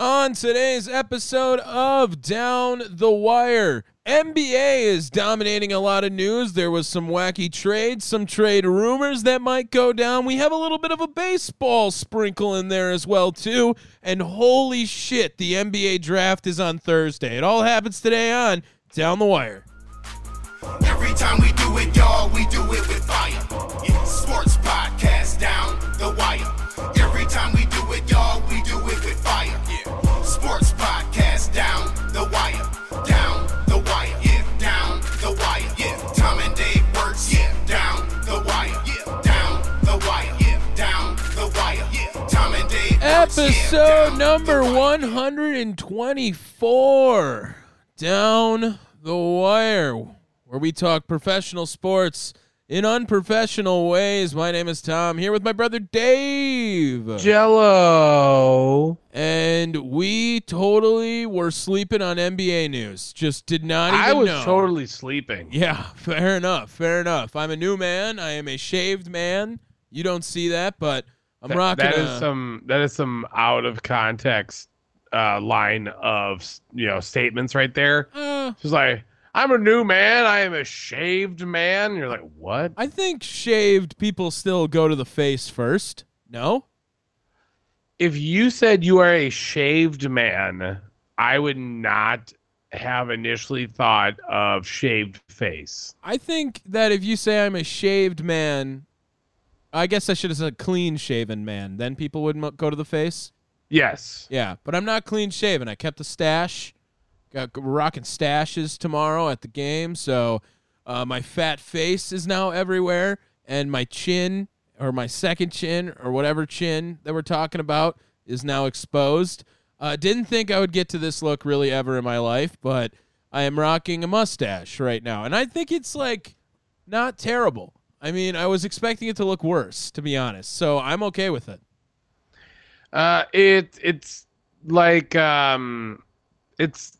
On today's episode of Down the Wire, NBA is dominating a lot of news. There was some wacky trades, some trade rumors that might go down. We have a little bit of a baseball sprinkle in there as well too. And holy shit, the NBA draft is on Thursday. It all happens today on Down the Wire. Every time we do it, y'all, we do it with fire. Yeah, Episode number 124 Down the Wire, where we talk professional sports in unprofessional ways. My name is Tom, here with my brother Dave. Jello. And we totally were sleeping on NBA news. Just did not even I was know. totally sleeping. Yeah, fair enough. Fair enough. I'm a new man. I am a shaved man. You don't see that, but I'm rocking that a, is some that is some out of context uh, line of you know statements right there. uh, She's like, "I'm a new man. I am a shaved man." You're like, "What?" I think shaved people still go to the face first. No? If you said you are a shaved man, I would not have initially thought of shaved face. I think that if you say I'm a shaved man, I guess I should have said clean shaven man. Then people wouldn't go to the face. Yes. Yeah, but I'm not clean shaven. I kept a stash. Got rocking stashes tomorrow at the game, so uh, my fat face is now everywhere, and my chin or my second chin or whatever chin that we're talking about is now exposed. Uh, didn't think I would get to this look really ever in my life, but I am rocking a mustache right now, and I think it's like not terrible. I mean, I was expecting it to look worse, to be honest, so I'm okay with it. Uh, it it's like um, it's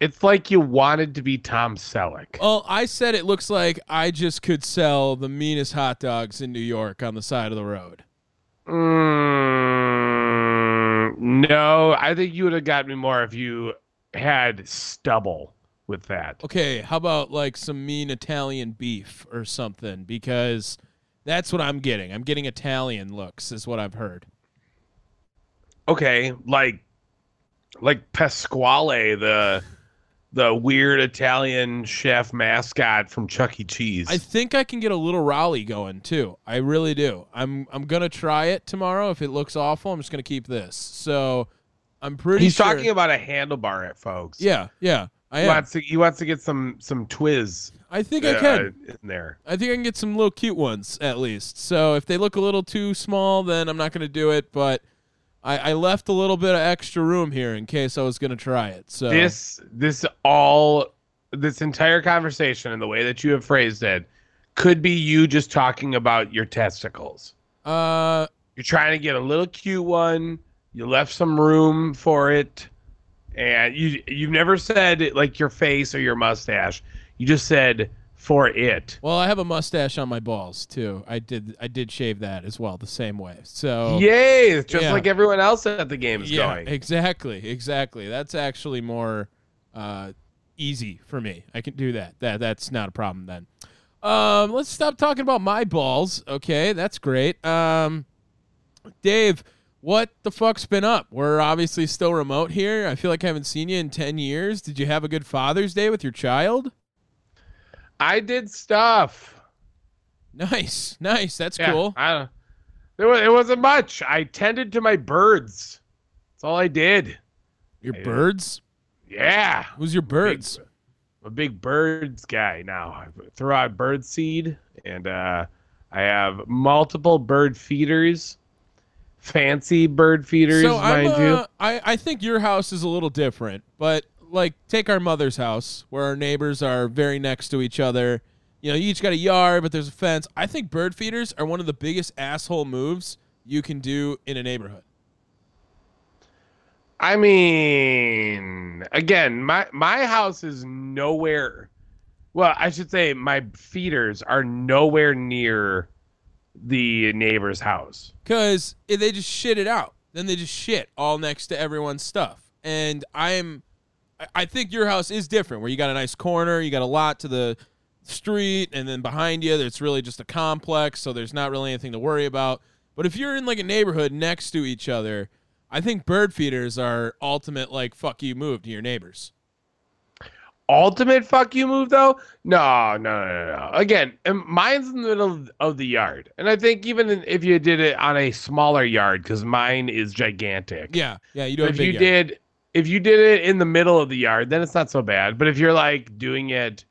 it's like you wanted to be Tom Selleck. Well, I said it looks like I just could sell the meanest hot dogs in New York on the side of the road. Mm, no, I think you would have got me more if you had stubble with that. Okay, how about like some mean Italian beef or something? Because that's what I'm getting. I'm getting Italian looks, is what I've heard. Okay, like like Pasqually, the the weird Italian chef mascot from Chuck E. Cheese. I think I can get a little Rollie going too. I really do. I'm I'm gonna try it tomorrow. If it looks awful, I'm just gonna keep this. So I'm pretty. He's sure- talking about a handlebar at folks. Yeah, yeah. I He am. wants to he wants to get some some twizz I think I uh, can. in there. I think I can get some little cute ones at least. So if they look a little too small, then I'm not going to do it. But I, I left a little bit of extra room here in case I was going to try it. So this this all this entire conversation and the way that you have phrased it could be you just talking about your testicles. uh, You're trying to get a little cute one. You left some room for it, and you you've never said like your face or your mustache. You just said for it. well, I have a mustache on my balls too. I did I did shave that as well the same way. So Yay! Just Yeah. like everyone else at the game is yeah, going. exactly, exactly. That's actually more uh, easy for me. I can do that. That that's not a problem then. Um, let's stop talking about my balls. Okay, that's great. Um, Dave, what the fuck's been up? We're obviously still remote here. I feel like I haven't seen you in ten years. Did you have a good Father's Day with your child? I did stuff. Nice, nice. That's Yeah, cool. I don't. It, was, it wasn't much. I tended to my birds. That's all I did. Your I- birds. Yeah. Who's your birds? I'm a big birds guy now. I throw out bird seed, and uh, I have multiple bird feeders fancy bird feeders, So I'm, mind you. uh, I I think your house is a little different, but like take our mother's house where our neighbors are very next to each other. You know, you each got a yard, but there's a fence. I think bird feeders are one of the biggest asshole moves you can do in a neighborhood. I mean, again, my my house is nowhere. Well, I should say my feeders are nowhere near the neighbor's house. because they just shit it out. Then they just shit all next to everyone's stuff. And I'm, I- think your house is different, where you got a nice corner, you got a lot to the street, and then behind you, it's really just a complex, so there's not really anything to worry about. But if you're in like a neighborhood next to each other, I think bird feeders are ultimate like fuck you move to your neighbors. Ultimate fuck you move though? No, no, no, no. Again, um, mine's in the middle of, the yard, and I think even if you did it on a smaller yard, because mine is gigantic. Yeah, yeah, you do. if you yard. did if you did it in the middle of the yard then it's not so bad but if you're like doing it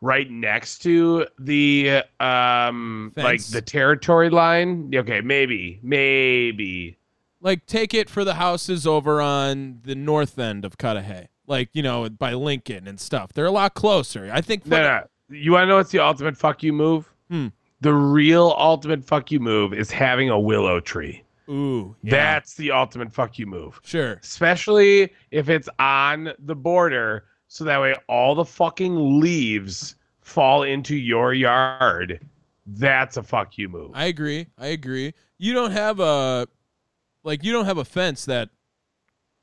right next to the um like the territory line okay maybe maybe like take it for the houses over on the north end of Cudahy, like you know by Lincoln and stuff. They're a lot closer. I think. no, no. you want to know what's the ultimate fuck you move Hmm. the real ultimate fuck you move is having a willow tree Ooh, yeah, that's the ultimate fuck you move sure. especially if it's on the border so that way all the fucking leaves fall into your yard that's a fuck you move I agree. I agree. You don't have a like you don't have a fence that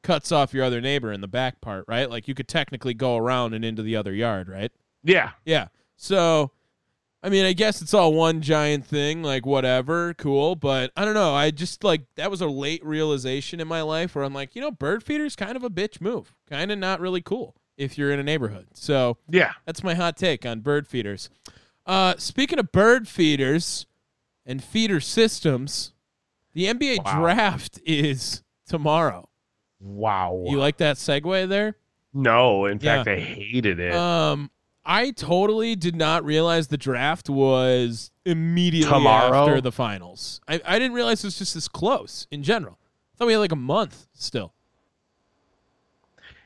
cuts off your other neighbor in the back part, right? Like you could technically go around and into the other yard, right? yeah Yeah. So, I mean, I guess it's all one giant thing, like whatever, cool. But I don't know. I just like that was a late realization in my life where I'm like, you know, bird feeder's kind of a bitch move, kind of not really cool if you're in a neighborhood. So yeah that's my hot take on bird feeders. Uh, speaking of bird feeders and feeder systems, the NBA Wow. draft is tomorrow. Wow You like that segue there? no in Yeah. fact i hated it Um, I totally did not realize the draft was immediately Tomorrow? after the finals. I, I didn't realize it was just this close in general. I thought we had like a month still.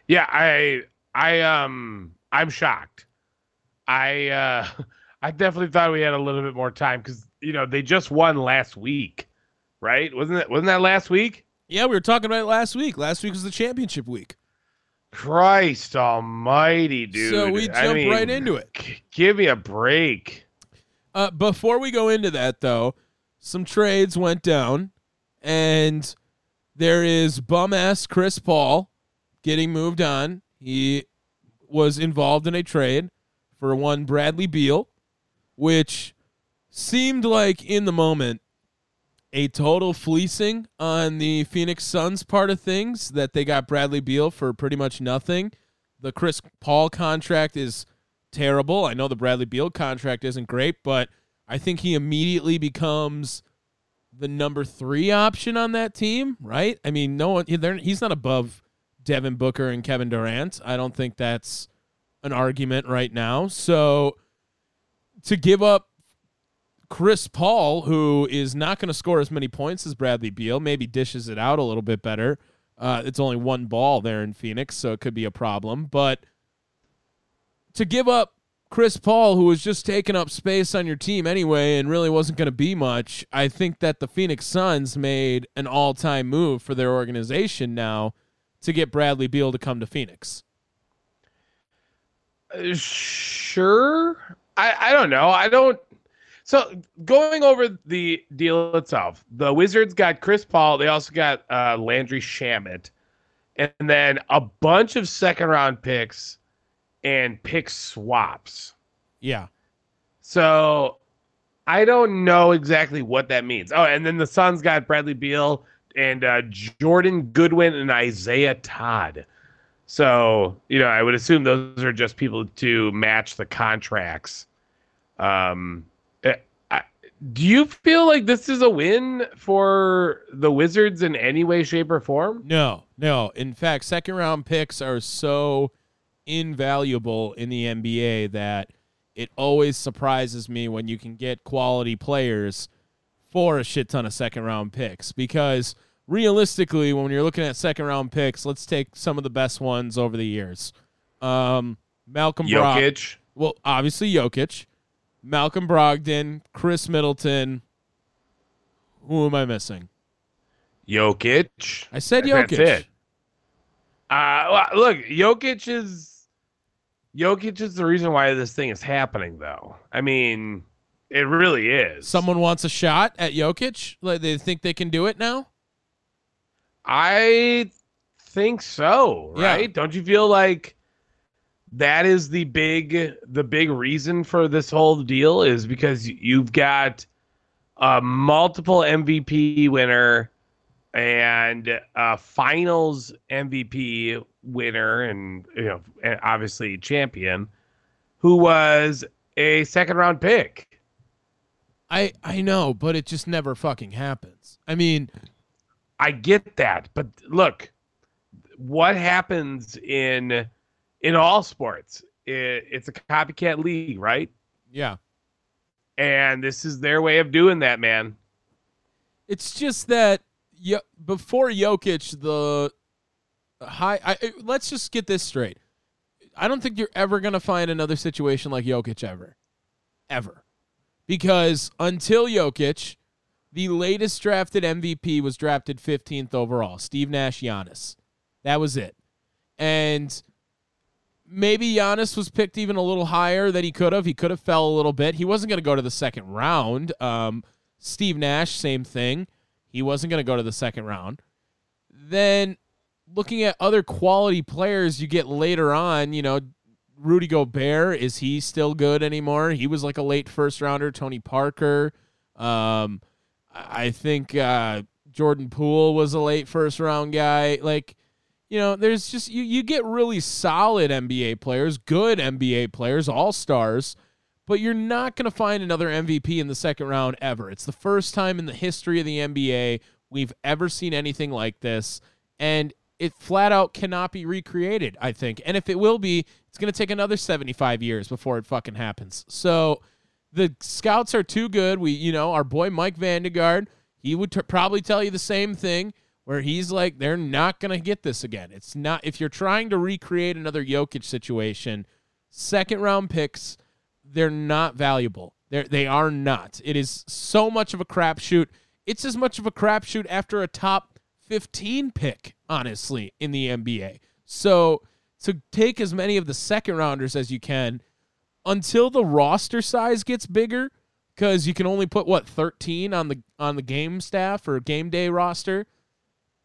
yeah i i um i'm shocked i uh i definitely thought we had a little bit more time because you know they just won last week right wasn't it wasn't that last week Yeah, we were talking about it last week. Last week was the championship week. Christ Almighty, dude! So we I jump mean, right into it. g- Give me a break. Uh, before we go into that, though, some trades went down, and there is bum ass Chris Paul getting moved on. He was involved in a trade for one Bradley Beal, which seemed like in the moment a total fleecing on the Phoenix Suns part of things that they got Bradley Beal for pretty much nothing. The Chris Paul contract is terrible. I know the Bradley Beal contract isn't great, but I think he immediately becomes the number three option on that team, right? I mean, no one he's not above Devin Booker and Kevin Durant. I don't think that's an argument right now. So to give up Chris Paul, who is not going to score as many points as Bradley Beal, maybe dishes it out a little bit better. Uh, it's only one ball there in Phoenix, so it could be a problem. But to give up Chris Paul, who was just taking up space on your team anyway and really wasn't going to be much, I think that the Phoenix Suns made an all time move for their organization now to get Bradley Beal to come to Phoenix. Uh, sure. I I don't know. I don't. So going over the deal itself, the Wizards got Chris Paul. They also got uh, Landry Shamet, and then a bunch of second round picks and pick swaps. Yeah. So I don't know exactly what that means. Oh, and then the Suns got Bradley Beal and uh, Jordan Goodwin and Isaiah Todd. So you know, I would assume those are just people to match the contracts. Um, do you feel like this is a win for the Wizards in any way, shape, or form? No, no. In fact, second round picks are so invaluable in the NBA that it always surprises me when you can get quality players for a shit ton of second round picks because realistically, when you're looking at second round picks, let's take some of the best ones over the years. Um, Malcolm Jokic. well, obviously Jokic, Malcolm Brogdon, Khris Middleton. Who am I missing? Jokic. I said That's Jokic. it. Uh, look, Jokic is Jokic is the reason why this thing is happening, though. I mean, it really is. Someone wants a shot at Jokic. Like they think they can do it now. I think so, Yeah. right? Don't you feel like that is the big the big reason for this whole deal is because you've got a multiple MVP winner and a finals MVP winner and you know and obviously champion who was a second round pick. I I know, but it just never fucking happens. I mean, I get that, but look, what happens in in all sports? It, it's a copycat league, right? yeah. And this is their way of doing that, man. It's just that Yo- before Jokic, the high. I, let's just get this straight. I don't think you're ever gonna find another situation like Jokic ever, ever, because until Jokic, the latest drafted MVP was drafted 15th overall. Steve Nash, Giannis. That was it, and maybe Giannis was picked even a little higher than he could have. He could have fell a little bit. He wasn't going to go to the second round. Um, Steve Nash, same thing. He wasn't going to go to the second round. Then looking at other quality players you get later on, you know, Rudy Gobert, is he still good anymore? He was like a late first rounder. Tony Parker. Um, I think uh, Jordan Poole was a late first round guy. Like, you know, there's just you, you get really solid NBA players, good NBA players, all stars, but you're not going to find another MVP in the second round ever. It's the first time in the history of the NBA we've ever seen anything like this, and it flat out cannot be recreated, I think. And if it will be, it's going to take another 75 years before it fucking happens. So the scouts are too good. We, you know, our boy Mike Vandegaard, he would t- probably tell you the same thing where he's like, they're not going to get this again. It's not, if you're trying to recreate another Jokic situation, second round picks, they're not valuable. They're, they are not. It is so much of a crapshoot. It's as much of a crapshoot after a top 15 pick, honestly, in the NBA. So to take as many of the second rounders as you can until the roster size gets bigger, because you can only put what 13 on the on the game staff or game day roster.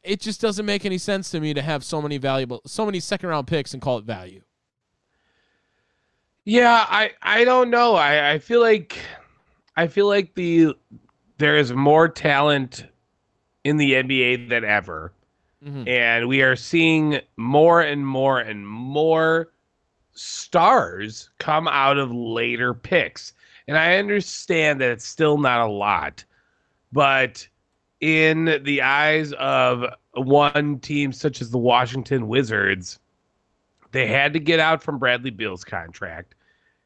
It just doesn't make any sense to me to have so many valuable, so many second round picks and call it value. Yeah, I I don't know. I I feel like I feel like the there is more talent in the NBA than ever. Mhm. And we are seeing more and more and more stars come out of later picks. And I understand that it's still not a lot, but in the eyes of one team such as the Washington Wizards, they had to get out from Bradley Beal's contract.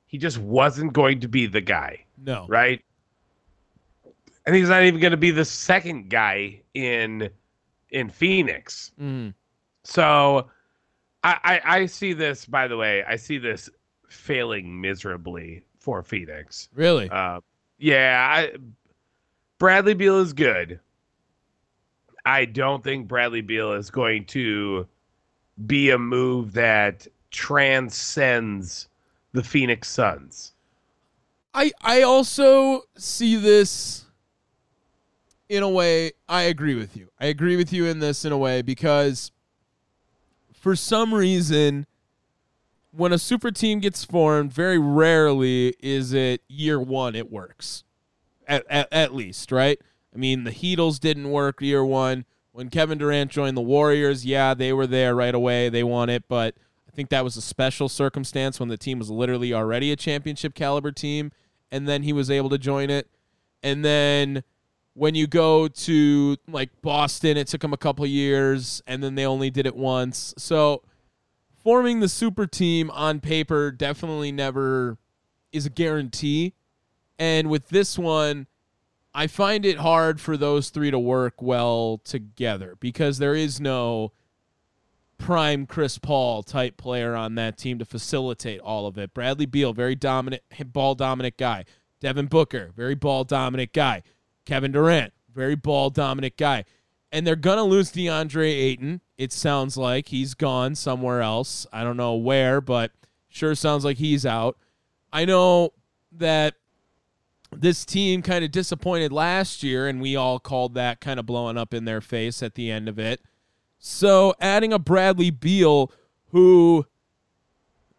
He just wasn't going to be the guy, No, right? And he's not even going to be the second guy in in Phoenix. Mhm. So I, I I see this by the way, I see this failing miserably for Phoenix. really, Uh, yeah, I, Bradley Beal is good. I don't think Bradley Beal is going to be a move that transcends the Phoenix Suns. I I also see this in a way I agree with you. I agree with you in this in a way because for some reason when a super team gets formed, very rarely is it year 1 it works. At, at, at least, right? I mean, the Heatles didn't work year 1. When Kevin Durant joined the Warriors, yeah, they were there right away. They won it, but I think that was a special circumstance when the team was literally already a championship caliber team, and then he was able to join it. And then when you go to like Boston, it took them a couple years, and then they only did it once. So forming the super team on paper definitely never is a guarantee. And with this one, I find it hard for those three to work well together because there is no prime Chris Paul type player on that team to facilitate all of it. Bradley Beal, very dominant, ball dominant guy. Devin Booker, very ball dominant guy. Kevin Durant, very ball dominant guy. And they're going to lose DeAndre Ayton. It sounds like he's gone somewhere else. I don't know where, but sure sounds like he's out. I know that this team kind of disappointed last year, and we all called that kind of blowing up in their face at the end of it. So adding a Bradley Beal who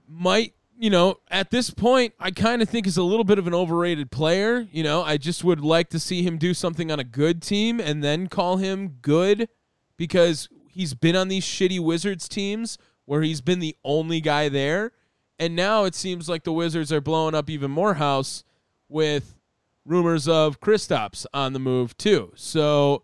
might, you know, at this point, I kind of think is a little bit of an overrated player. You know, I just would like to see him do something on a good team and then call him good because he's been on these shitty Wizards teams where he's been the only guy there. And now it seems like the Wizards are blowing up even more house with rumors of Kristaps on the move too. So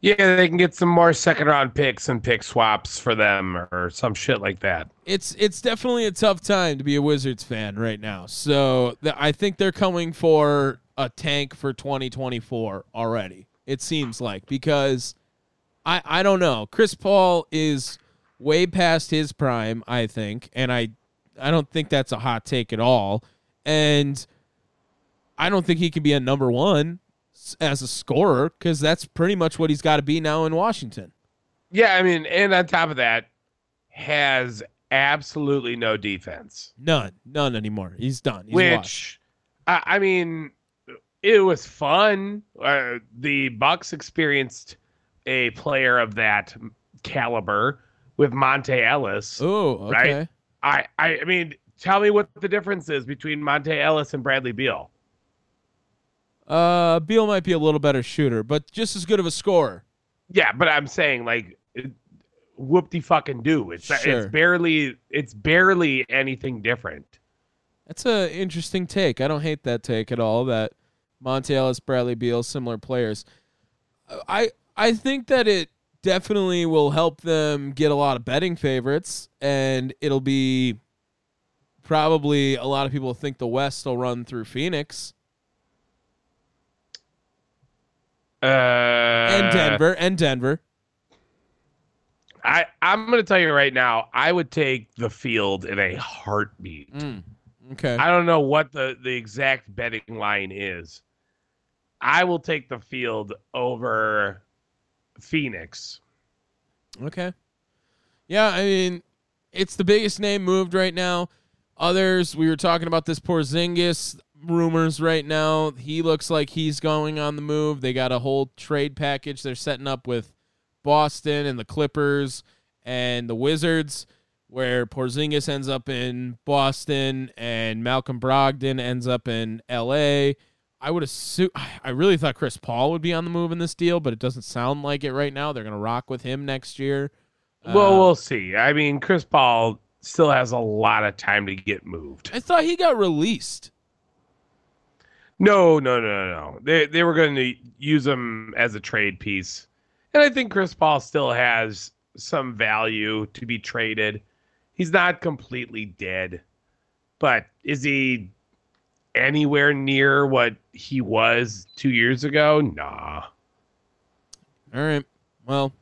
Yeah, they can get some more second round picks and pick swaps for them or some shit like that. it's it's definitely a tough time to be a Wizards fan right now. So th- I think they're coming for a tank for 2024 already. It seems like because I I don't know. Chris Paul is way past his prime, I think, and I I don't think that's a hot take at all. And I don't think he can be a number one as a scorer cuz that's pretty much what he's got to be now in Washington. Yeah, I mean, and on top of that, has absolutely no defense. None, none anymore. He's done. He's which I, I mean it was fun uh, the bucks experienced a player of that caliber with Monta Ellis Oh, okay. Right? I, I i mean tell me what the difference is between Monta Ellis and bradley beal Uh, Beal might be a little better shooter, but just as good of a scorer. yeah but i'm saying like it- whoop-de fucking do it's Sure. it's barely it's barely anything different That's a interesting take. I don't hate that take at all. That Monta Ellis, Bradley Beal, similar players. I I think that it definitely will help them get a lot of betting favorites, and it'll be probably a lot of people think the West will run through Phoenix uh and Denver and Denver. I, I'm going to tell you right now, I would take the field in a heartbeat. Mm, okay. I don't know what the, the exact betting line is. I will take the field over Phoenix. Okay. Yeah, I mean, it's the biggest name moved right now. Others, we were talking about this Porzingis rumors right now. He looks like he's going on the move. They got a whole trade package they're setting up with Boston and the Clippers and the Wizards, where Porzingis ends up in Boston and Malcolm Brogdon ends up in L.A. I would assume. I really thought Chris Paul would be on the move in this deal, but it doesn't sound like it right now. They're going to rock with him next year. well, Uh, we'll see. I mean, Chris Paul still has a lot of time to get moved. I thought he got released. No, no, no, no, no. They they were going to use him as a trade piece, and I think Chris Paul still has some value to be traded. He's not completely dead, but is he anywhere near what he was two years ago? Nah. All right. Well,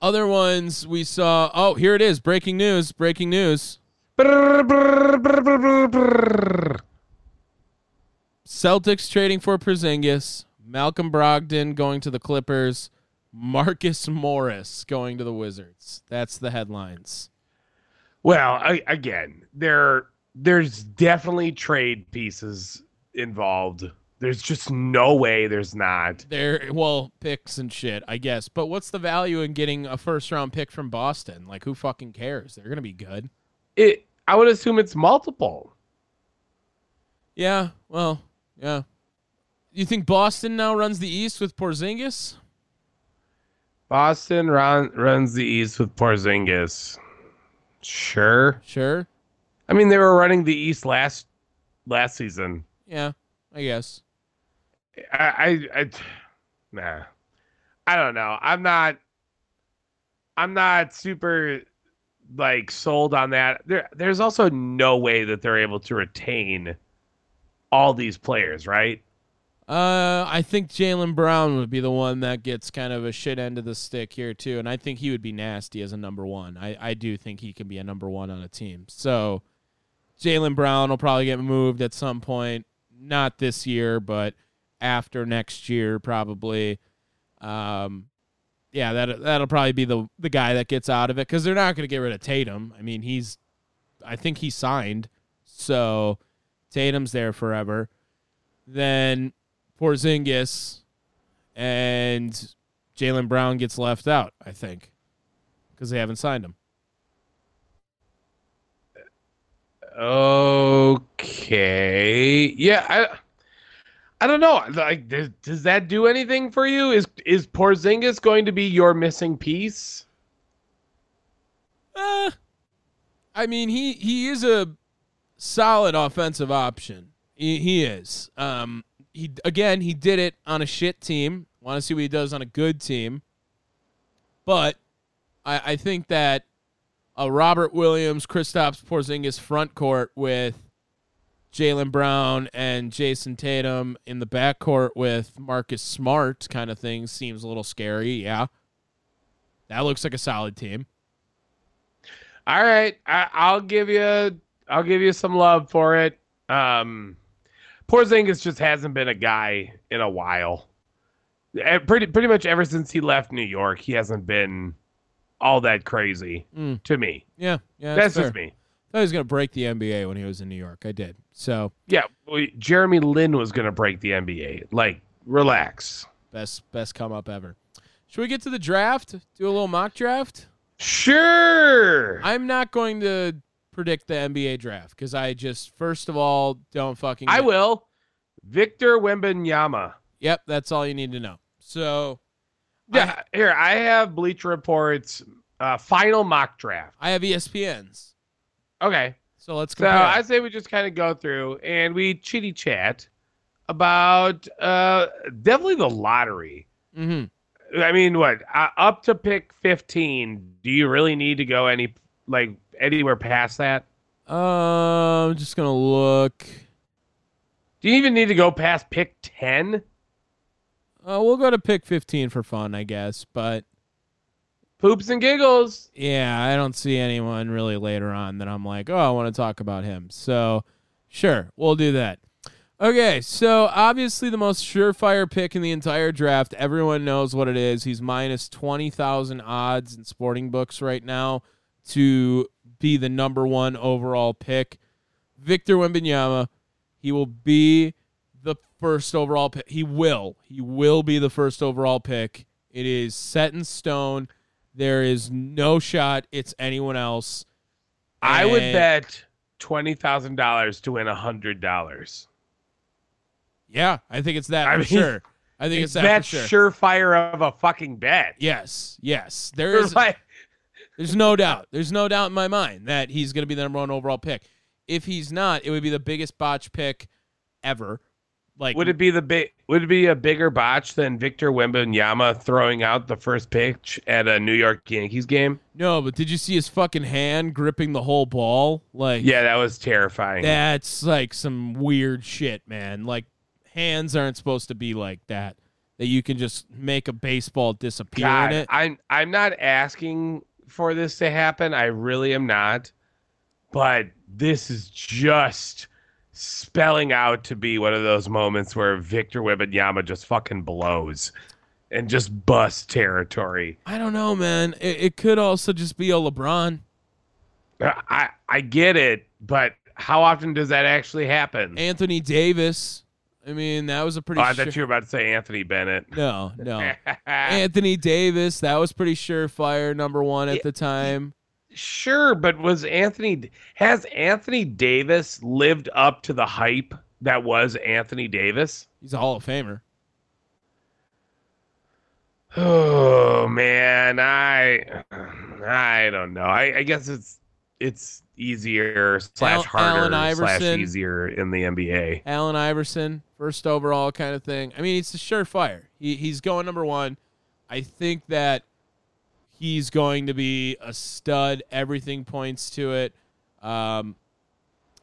other ones we saw. Oh, here it is. Breaking news. Breaking news. Brr, brr, brr, brr, brr, brr. Celtics trading for Porzingis. Malcolm Brogdon going to the Clippers. Marcus Morris going to the Wizards. That's the headlines. Well, I, again, there there's definitely trade pieces involved. There's just no way there's not. There, well, picks and shit, I guess. But what's the value in getting a first round pick from Boston? Like, who fucking cares? They're gonna be good. It I would assume it's multiple. Yeah. Well, yeah. You think Boston now runs the East with Porzingis? Boston run, runs the East with Porzingis. Sure. Sure. I mean, they were running the East last last season. Yeah, I guess. I, I, I nah. I don't know. I'm not. I'm not super like sold on that. There, there's also no way that they're able to retain all these players, right? Uh, I think Jaylen Brown would be the one that gets kind of a shit end of the stick here too, and I think he would be nasty as a number one. I, I do think he can be a number one on a team. So Jaylen Brown will probably get moved at some point, not this year, but after next year probably. Um, yeah, that that'll probably be the the guy that gets out of it because they're not going to get rid of Tatum. I mean, he's, I think he signed, so Tatum's there forever. Then Porzingis and Jaylen Brown gets left out. I think because they haven't signed him. Okay. Yeah, I I don't know. Like does, does that do anything for you? Is is Porzingis going to be your missing piece? Uh, I mean, he he is a solid offensive option. He, he is. Um, he again, he did it on a shit team. Want to see what he does on a good team. But I, I think that a Robert Williams, Kristaps Porzingis front court with Jaylen Brown and Jayson Tatum in the backcourt with Marcus Smart kind of thing seems a little scary. Yeah, that looks like a solid team. All right, I, I'll give you I'll give you some love for it. Um, Porzingis just hasn't been a guy in a while. Pretty pretty much ever since he left New York, he hasn't been all that crazy Mm. to me. Yeah, yeah, That's, fair. just me. thought he was going to break the NBA when he was in New York. I did. So, Yeah, well, Jeremy Lin was going to break the NBA. Like, relax. best best come up ever. Should we get to the draft? Do a little mock draft? Sure. I'm not going to predict the NBA draft because I just first of all don't fucking I will. Victor Wembanyama. Yep, that's all you need to know. So, Yeah, here I have Bleacher Report's uh, final mock draft. I have ESPN's. Okay, So let's so. I say we just kind of go through and we chitty chat about uh, definitely the lottery. hmm I mean, what uh, up to pick fifteen? Do you really need to go any like anywhere past that? Uh, I'm just gonna look. Do you even need to go past pick ten? Uh, we'll go to pick 15 for fun, I guess. But Poops and giggles. yeah, I don't see anyone really later on that I'm like, oh, I want to talk about him. So, sure, we'll do that. Okay, so obviously the most surefire pick in the entire draft. Everyone knows what it is. He's minus 20,000 odds in sporting books right now to be the number one overall pick. Victor Wembanyama. He will be the first overall pick. He will. He will be the first overall pick. It is set in stone. There is no shot it's anyone else. I would bet twenty thousand dollars to win hundred dollars. Yeah, I think it's that I for mean, sure. I think it's, that That's for sure. surefire of a fucking bet. Yes, yes. There is Like, there's no doubt. There's no doubt in my mind that he's going to be the number one overall pick. If he's not, it would be the biggest botch pick ever. Like would it be the big? Would it be a bigger botch than Victor Wembanyama throwing out the first pitch at a New York Yankees game? No, but did you see his fucking hand gripping the whole ball? Like Yeah, that was terrifying. That's like some weird shit, man. Like hands aren't supposed to be like that. That you can just make a baseball disappear God, in it. I'm I'm not asking for this to happen. I really am not. But this is just spelling out to be one of those moments where Victor Wembanyama just fucking blows and just busts territory. I don't know, man. It, it could also just be a LeBron. I I get it, but how often does that actually happen? Anthony Davis. I mean, that was a pretty. Oh, I sure- thought you were about to say Anthony Bennett. No, no. Anthony Davis. That was pretty surefire number one at the time. Sure, but was Anthony has Anthony Davis lived up to the hype that was Anthony Davis? He's a Hall of Famer. Oh man, I I don't know. I, I guess it's it's easier slash harder slash easier in the NBA. Allen Iverson, first overall kind of thing. I mean, it's a surefire. He, he's going number one. I think that he's going to be a stud. Everything points to it. Um,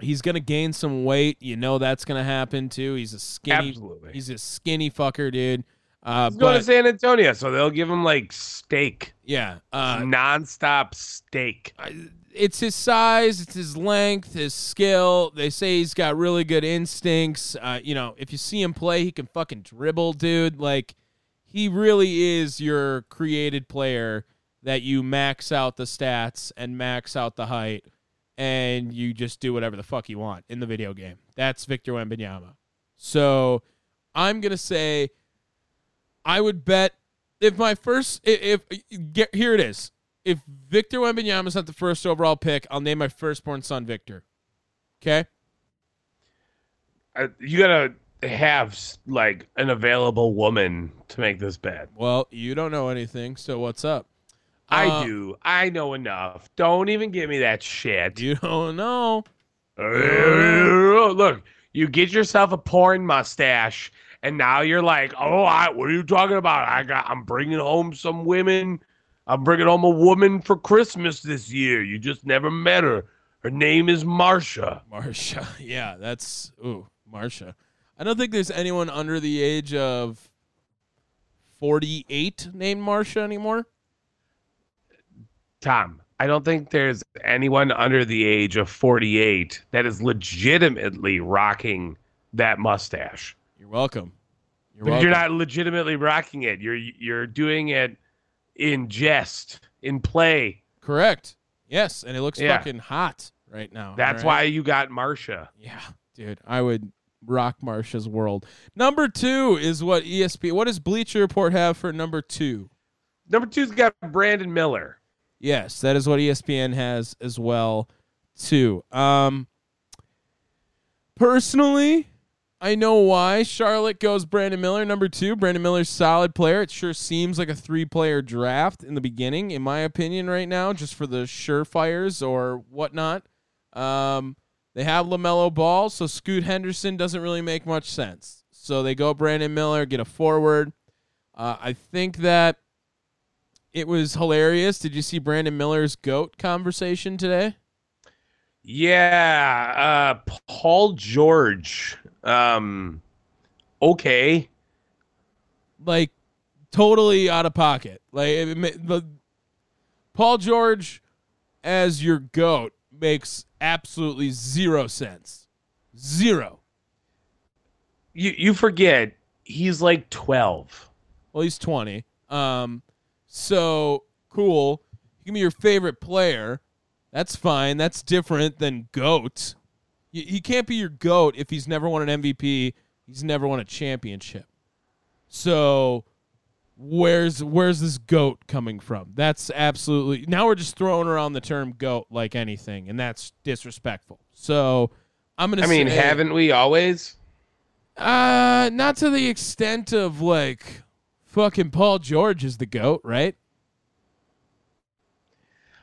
He's gonna gain some weight. You know that's gonna happen too. He's a skinny. Absolutely. He's a skinny fucker, dude. Uh, He's going to San Antonio, so they'll give him like steak, yeah, uh, nonstop steak. I- it's his size, it's his length, his skill. They say he's got really good instincts. Uh, you know, if you see him play, he can fucking dribble, dude. Like, he really is your created player that you max out the stats and max out the height, and you just do whatever the fuck you want in the video game. That's Victor Wembanyama. So, I'm gonna say, I would bet if my first if, if get here it is if Victor Wembanyama's not the first overall pick, I'll name my firstborn son Victor. Okay? Uh, you gotta have like an available woman to make this bet. Well, you don't know anything, so what's up? I Uh, do. I know enough. Don't even give me that shit. You don't know. Look, you get yourself a porn mustache, and now you're like, "Oh, I, what are you talking about? I got, I'm bringing home some women. I'm bringing home a woman for Christmas this year. You just never met her. Her name is Marsha. Marsha. Yeah, that's ooh, Marsha. I don't think there's anyone under the age of 48 named Marsha anymore. Tom, I don't think there's anyone under the age of 48 that is legitimately rocking that mustache. Welcome. You're welcome. you're not legitimately rocking it. You're you're doing it in jest, in play. correct. Yes, and it looks Yeah. fucking hot right now. That's right? why you got Marsha. Yeah, dude, I would rock Marsha's world. Number two is what ESP. What does Bleacher Report have for number two? Number two's got Brandon Miller. Yes, that is what ESPN has as well, too. Um, personally, I know why Charlotte goes Brandon Miller number two. Brandon Miller's solid player. It sure seems like a three-player draft in the beginning, in my opinion, right now, just for the surefires or whatnot. Um, they have Lamelo Ball, so Scoot Henderson doesn't really make much sense. So they go Brandon Miller, get a forward. Uh, I think that it was hilarious. Did you see Brandon Miller's goat conversation today? Yeah, uh, Paul George. Um, okay. Like totally out of pocket. Like it, the Paul George as your goat makes absolutely zero sense. Zero. You you forget he's like 12. Well, he's 20. Um, so cool. Can be your favorite player. That's fine. That's different than GOAT. He can't be your GOAT if he's never won an MVP. He's never won a championship. So where's where's this GOAT coming from? That's absolutely now we're just throwing around the term GOAT like anything, and that's disrespectful. So I'm gonna I mean, say, haven't we always? uh, not to the extent of like fucking Paul George is the goat, right?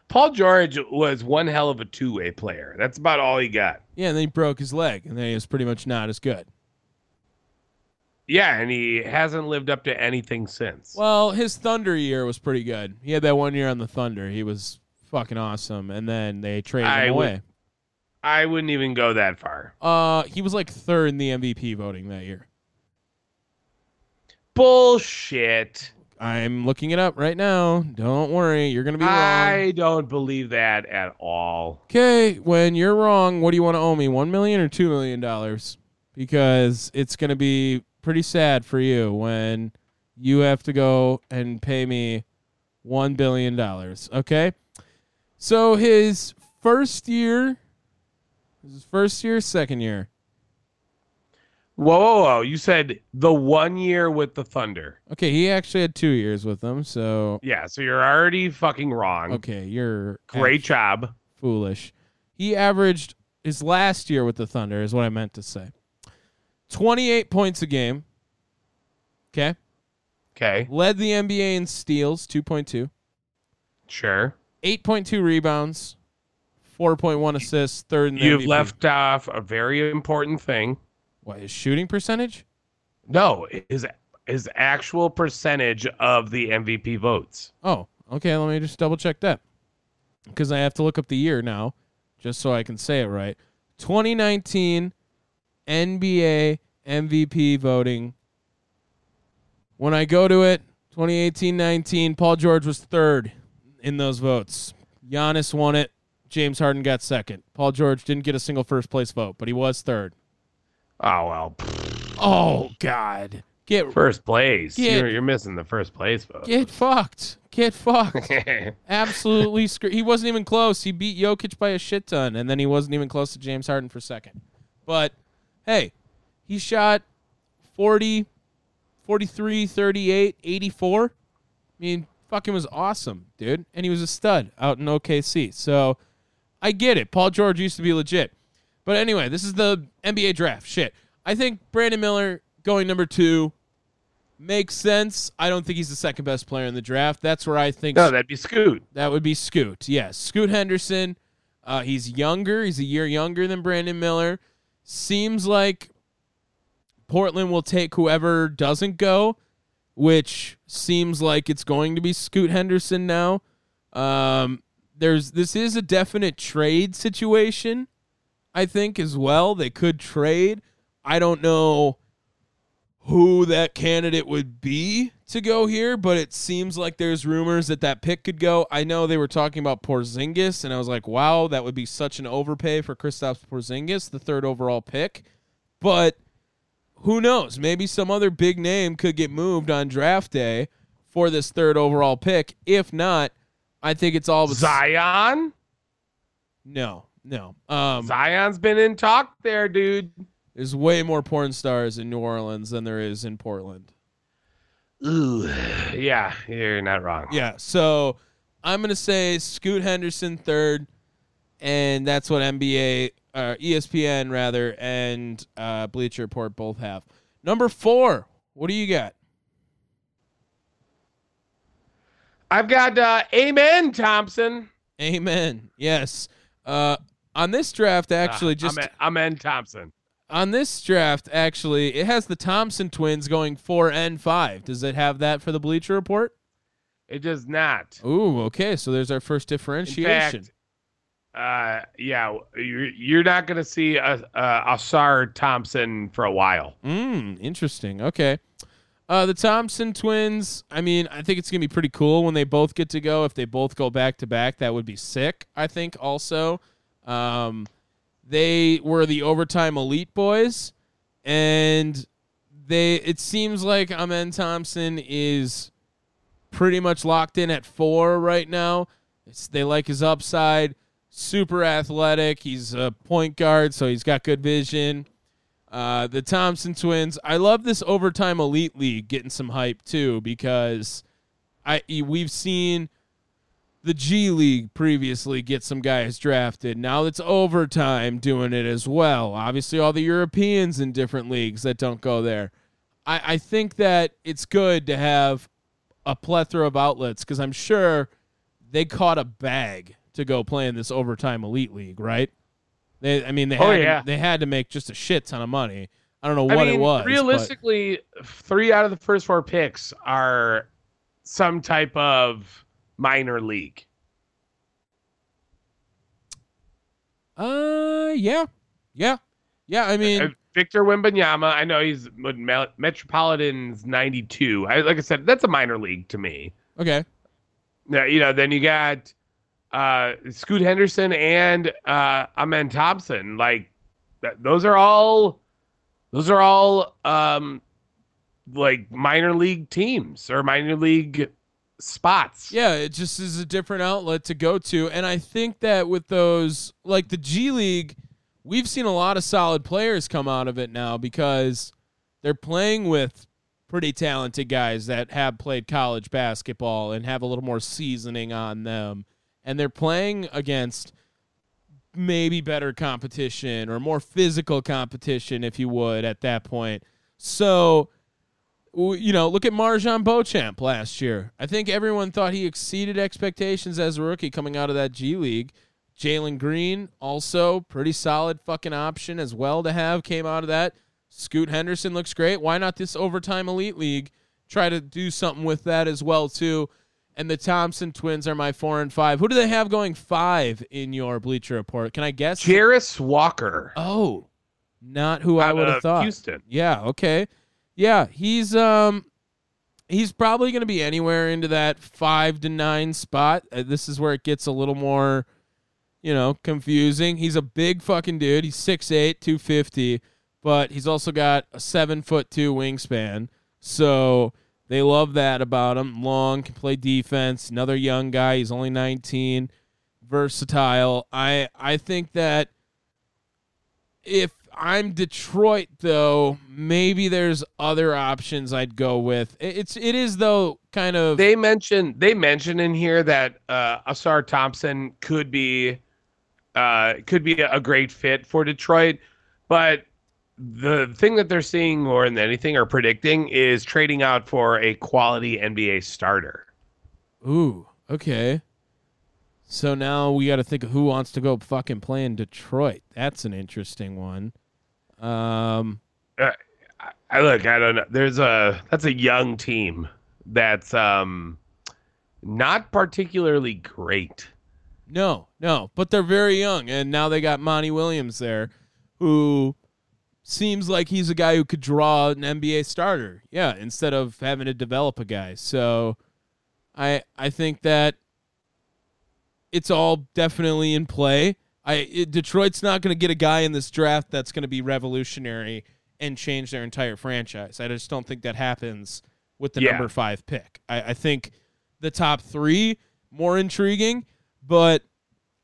Paul George was one hell of a two-way player. That's about all he got. Yeah, and then he broke his leg, and then he was pretty much not as good. Yeah, and he hasn't lived up to anything since. Well, his Thunder year was pretty good. He had that one year on the Thunder. He was fucking awesome, and then they traded I him would- away. I wouldn't even go that far. Uh, he was like third in the MVP voting that year. Bullshit. I'm looking it up right now. Don't worry, you're gonna be wrong. I don't believe that at all. Okay, when you're wrong, what do you want to owe me? One million or two million dollars? Because it's gonna be pretty sad for you when you have to go and pay me one billion dollars. Okay, so his first year, his first year, second year. Whoa, whoa, whoa. You said the one year with the Thunder. Okay, he actually had two years with them. So Yeah, so you're already fucking wrong. okay, you're Great job. foolish. He averaged his last year with the Thunder is what I meant to say. 28 points a game. Okay. Okay, Led the NBA in steals, 2.2. sure. 8.2 rebounds, 4.1 assists, third in the You've MVP. left off a very important thing. What, his shooting percentage? No, his his actual percentage of the MVP votes. Oh, okay, let me just double check that. Cuz I have to look up the year now just so I can say it right. 2019 NBA MVP voting. When I go to it, 2018-19, Paul George was third in those votes. Giannis won it. James Harden got second. Paul George didn't get a single first place vote, but he was third. Oh well, Oh God, get first place. Yeah. You're, you're missing the first place vote. get fucked. Get fucked. Absolutely screwed. He wasn't even close. He beat Jokic by a shit ton, and then he wasn't even close to James Harden for second. But hey, he shot 40, 43, 38, 84. I mean, fucking was awesome, dude. And he was a stud out in OKC. So I get it. Paul George used to be legit. But anyway, this is the NBA draft. Shit. I think Brandon Miller going number two makes sense. I don't think he's the second best player in the draft. That's where I think no, that'd be Scoot. that would be Scoot. Yes, Scoot Henderson. Uh, he's younger. He's a year younger than Brandon Miller. Seems like Portland will take whoever doesn't go, which seems like it's going to be Scoot Henderson now. Um, there's this is a definite trade situation, I think as well. They could trade. I don't know who that candidate would be to go here, but it seems like there's rumors that that pick could go. I know they were talking about Porzingis, and I was like, wow, that would be such an overpay for Kristaps Porzingis, the third overall pick. But who knows? Maybe some other big name could get moved on draft day for this third overall pick. If not, I think it's all Zion. no, no. Um, Zion's been in talk there, dude. there's way more porn stars in New Orleans than there is in Portland. Ooh, yeah, you're not wrong. Yeah, so I'm gonna say Scoot Henderson third, and that's what NBA, uh, ESPN rather, and uh, Bleacher Report both have. Number four, what do you got? I've got uh, Amen Thompson. Amen. Yes. Uh, on this draft, actually, Uh, just Amen, Amen Thompson. on this draft, actually, it has the Thompson twins going four and five. Does it have that for the Bleacher Report? It does not. Ooh, okay. So there's our first In differentiation. fact, uh, yeah, you're, you're not going to see a, a Ausar Thompson for a while. Mm, interesting. Okay. Uh, the Thompson twins, I mean, I think it's going to be pretty cool when they both get to go. If they both go back to back, that would be sick, I think, also. Um, they were the overtime elite boys, and they it seems like Amen Thompson is pretty much locked in at four right now. It's, they like his upside, super athletic. He's a point guard, so he's got good vision. Uh, the Thompson twins. I love this overtime elite league getting some hype too because I we've seen the G League previously get some guys drafted. Now it's overtime doing it as well. Obviously, all the Europeans in different leagues that don't go there. I, I think that it's good to have a plethora of outlets because I'm sure they caught a bag to go play in this overtime elite league, right? They, I mean, they Oh, had yeah. to, they had to make just a shit ton of money. I don't know what I mean, it was. but- realistically, three out of the first four picks are some type of minor league. uh, yeah, yeah, yeah. I mean, Uh, Victor Wembanyama, I know he's Metropolitan's 92. I, like I said, that's a minor league to me. okay, Now, you know, then you got uh, Scoot Henderson and uh, Amen Thompson. Like, that, those are all, those are all um, like minor league teams or minor league spots. Yeah, it just is a different outlet to go to. And I think that with those, like the G League, we've seen a lot of solid players come out of it now because they're playing with pretty talented guys that have played college basketball and have a little more seasoning on them. And they're playing against maybe better competition or more physical competition, if you would, at that point. So you know, look at MarJon Beauchamp last year. I think everyone thought he exceeded expectations as a rookie coming out of that G League. Jalen Green, also pretty solid fucking option as well to have, came out of that. Scoot Henderson looks great. Why not this overtime elite league? Try to do something with that as well too. and the Thompson twins are my four and five. Who do they have going five in your Bleacher Report? Can I guess? Jarace Walker. Oh, not who I would have thought. Houston. Yeah. Okay. Yeah, he's um, he's probably going to be anywhere into that five to nine spot. Uh, this is where it gets a little more, you know, confusing. He's a big fucking dude. He's 6'8", 250, but he's also got a seven foot two wingspan. So they love that about him. Long, can play defense. Another young guy. He's only 19. Versatile. I I think that if I'm Detroit though, maybe there's other options I'd go with. It's it is though kind of They mentioned they mentioned in here that uh, Ausar Thompson could be uh, could be a great fit for Detroit, but the thing that they're seeing more than anything or predicting is trading out for a quality NBA starter. ooh, okay. So now we got to think of who wants to go fucking play in Detroit. That's an interesting one. Um I look, I don't know. There's a that's a young team that's um not particularly great. No, no, but they're very young, and now they got Monty Williams there, who seems like he's a guy who could draw an NBA starter. Yeah, instead of having to develop a guy. So, I I think that it's all definitely in play. I it, Detroit's not going to get a guy in this draft that's going to be revolutionary and change their entire franchise. I just don't think that happens with the Yeah. number five pick. I, I think the top three more intriguing, but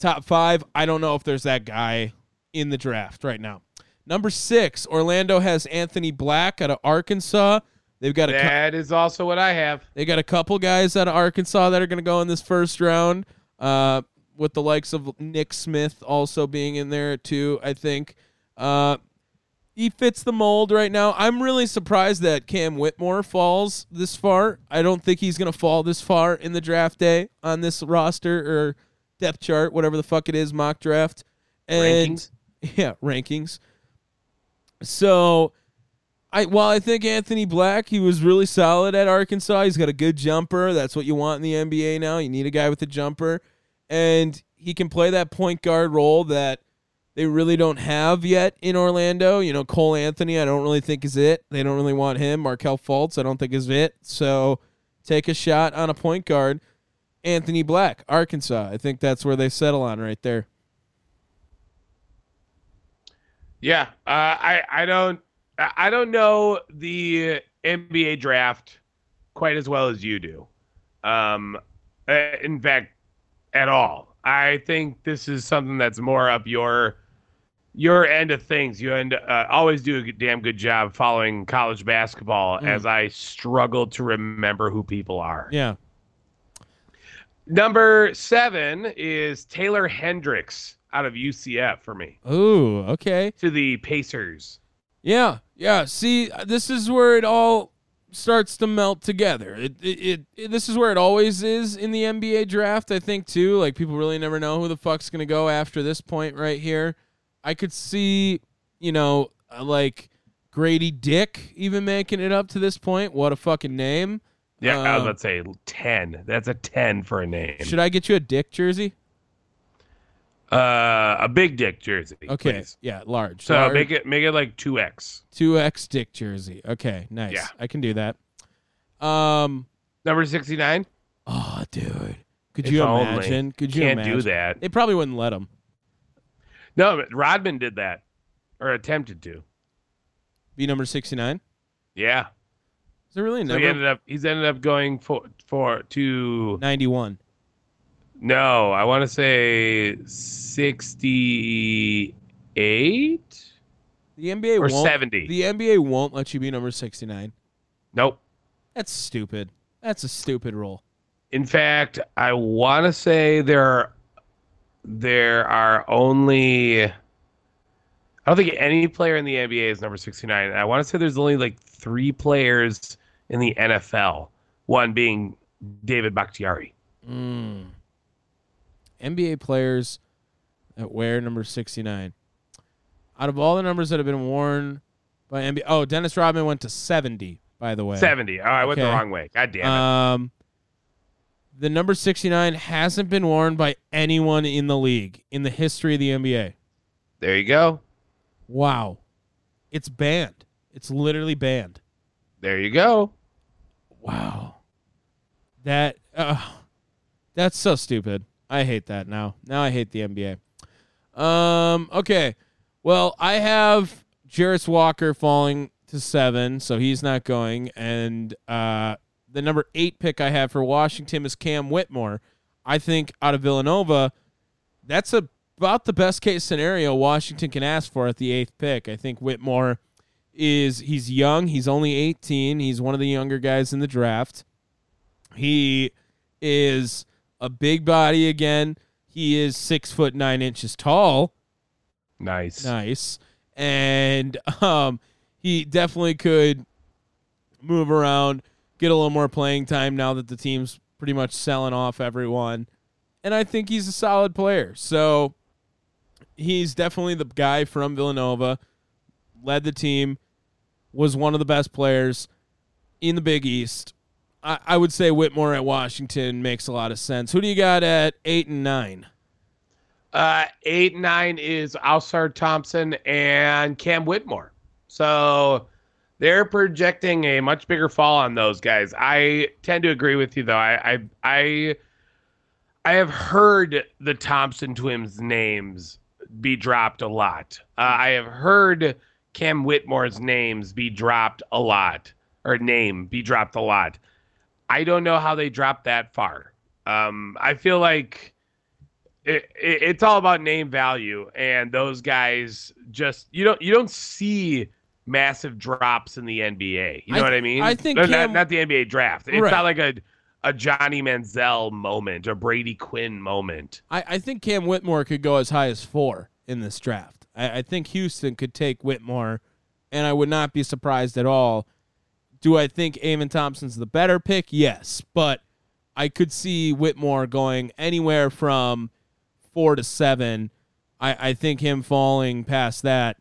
top five, I don't know if there's that guy in the draft right now. Number six, Orlando has Anthony Black out of Arkansas. They've got a That is also what I have. they got a couple guys out of Arkansas that are going to go in this first round, uh, with the likes of Nick Smith also being in there too. I think uh, he fits the mold right now. I'm really surprised that Cam Whitmore falls this far. I don't think he's going to fall this far in the draft day on this roster or depth chart, whatever the fuck it is, mock draft. And Rankings? yeah, rankings. So I while I think Anthony Black, he was really solid at Arkansas. He's got a good jumper. That's what you want in the NBA now. You need a guy with a jumper. And he can play that point guard role that they really don't have yet in Orlando. You know, Cole Anthony, I don't really think is it. They don't really want him. Markelle Fultz, I don't think is it. So take a shot on a point guard. Anthony Black, Arkansas. I think that's where they settle on right there. Yeah, uh, I I don't I don't know the NBA draft quite as well as you do. Um, uh, in fact, at all. I think this is something that's more up your your end of things. You end uh, always do a damn good job following college basketball. Mm. As I struggle to remember who people are. Yeah. Number seven is Taylor Hendricks out of UCF for me Ooh, okay. to the Pacers. Yeah, yeah. See, this is where it all starts to melt together. It, it, it, this is where it always is in the NBA draft. I think too. Like people really never know who the fuck's gonna go after this point right here. I could see, you know, uh, like Grady Dick even making it up to this point. What a fucking name! Yeah, I was Um, about to say ten. That's a ten for a name. Should I get you a Dick jersey? Uh, a big dick jersey. Okay, please. yeah, large. So large. make it make it like two X. two X Dick jersey. Okay, nice. Yeah. I can do that. Um. Number sixty nine. Oh, dude. Could you only. imagine? Could you Can't imagine? do that. They probably wouldn't let him. No, but Rodman did that, or attempted to. Be number 69? Yeah. Is there really a So he ended up he's ended up going for for to 91. No, I want to say sixty eight The NBA or won't. seventy. The NBA won't let you be number 69. nope. That's stupid. That's a stupid rule. In fact, I want to say there are, there are only I don't think any player in the NBA is number 69. I want to say there's only like 3 players in the NFL, one being David Bakhtiari. Mm. NBA players that wear number 69. Out of all the numbers that have been worn by NBA, oh, Dennis Rodman went to 70, by the way. 70. Oh, I went the wrong way. God damn it. Um, The number 69 hasn't been worn by anyone in the league in the history of the NBA. There you go. Wow. It's banned. It's literally banned. There you go. Wow. That uh, that's so stupid. I hate that now. Now I hate the NBA. Um okay. Well, I have Jarace Walker falling to 7, so he's not going and uh the number 8 pick I have for Washington is Cam Whitmore. I think out of Villanova, that's a, about the best case scenario Washington can ask for at the 8th pick. I think Whitmore is he's young. He's only 18. He's one of the younger guys in the draft. He is a big body again. He is six foot nine inches tall. Nice. Nice. And um, he definitely could move around, get a little more playing time now that the team's pretty much selling off everyone. And I think he's a solid player. So he's definitely the guy from Villanova, led the team, was one of the best players in the Big East. I, I would say Whitmore at Washington makes a lot of sense. Who do you got at eight and nine? Uh, eight nine is Ausar Thompson and Cam Whitmore. So they're projecting a much bigger fall on those guys. I tend to agree with you though. I I I, I have heard the Thompson twins names be dropped a lot. Uh, I have heard Cam Whitmore's names be dropped a lot, or name be dropped a lot. I don't know how they dropped that far. Um, I feel like it, it, it's all about name value, and those guys just you don't you don't see massive drops in the NBA. You know I- what I mean? I think No, Cam- not, not the NBA draft. It's Right. not like a a Johnny Manziel moment, a Brady Quinn moment. I, I think Cam Whitmore could go as high as four in this draft. I, I think Houston could take Whitmore, and I would not be surprised at all. Do I think Amen Thompson's the better pick? Yes, but I could see Whitmore going anywhere from four to seven. I, I think him falling past that,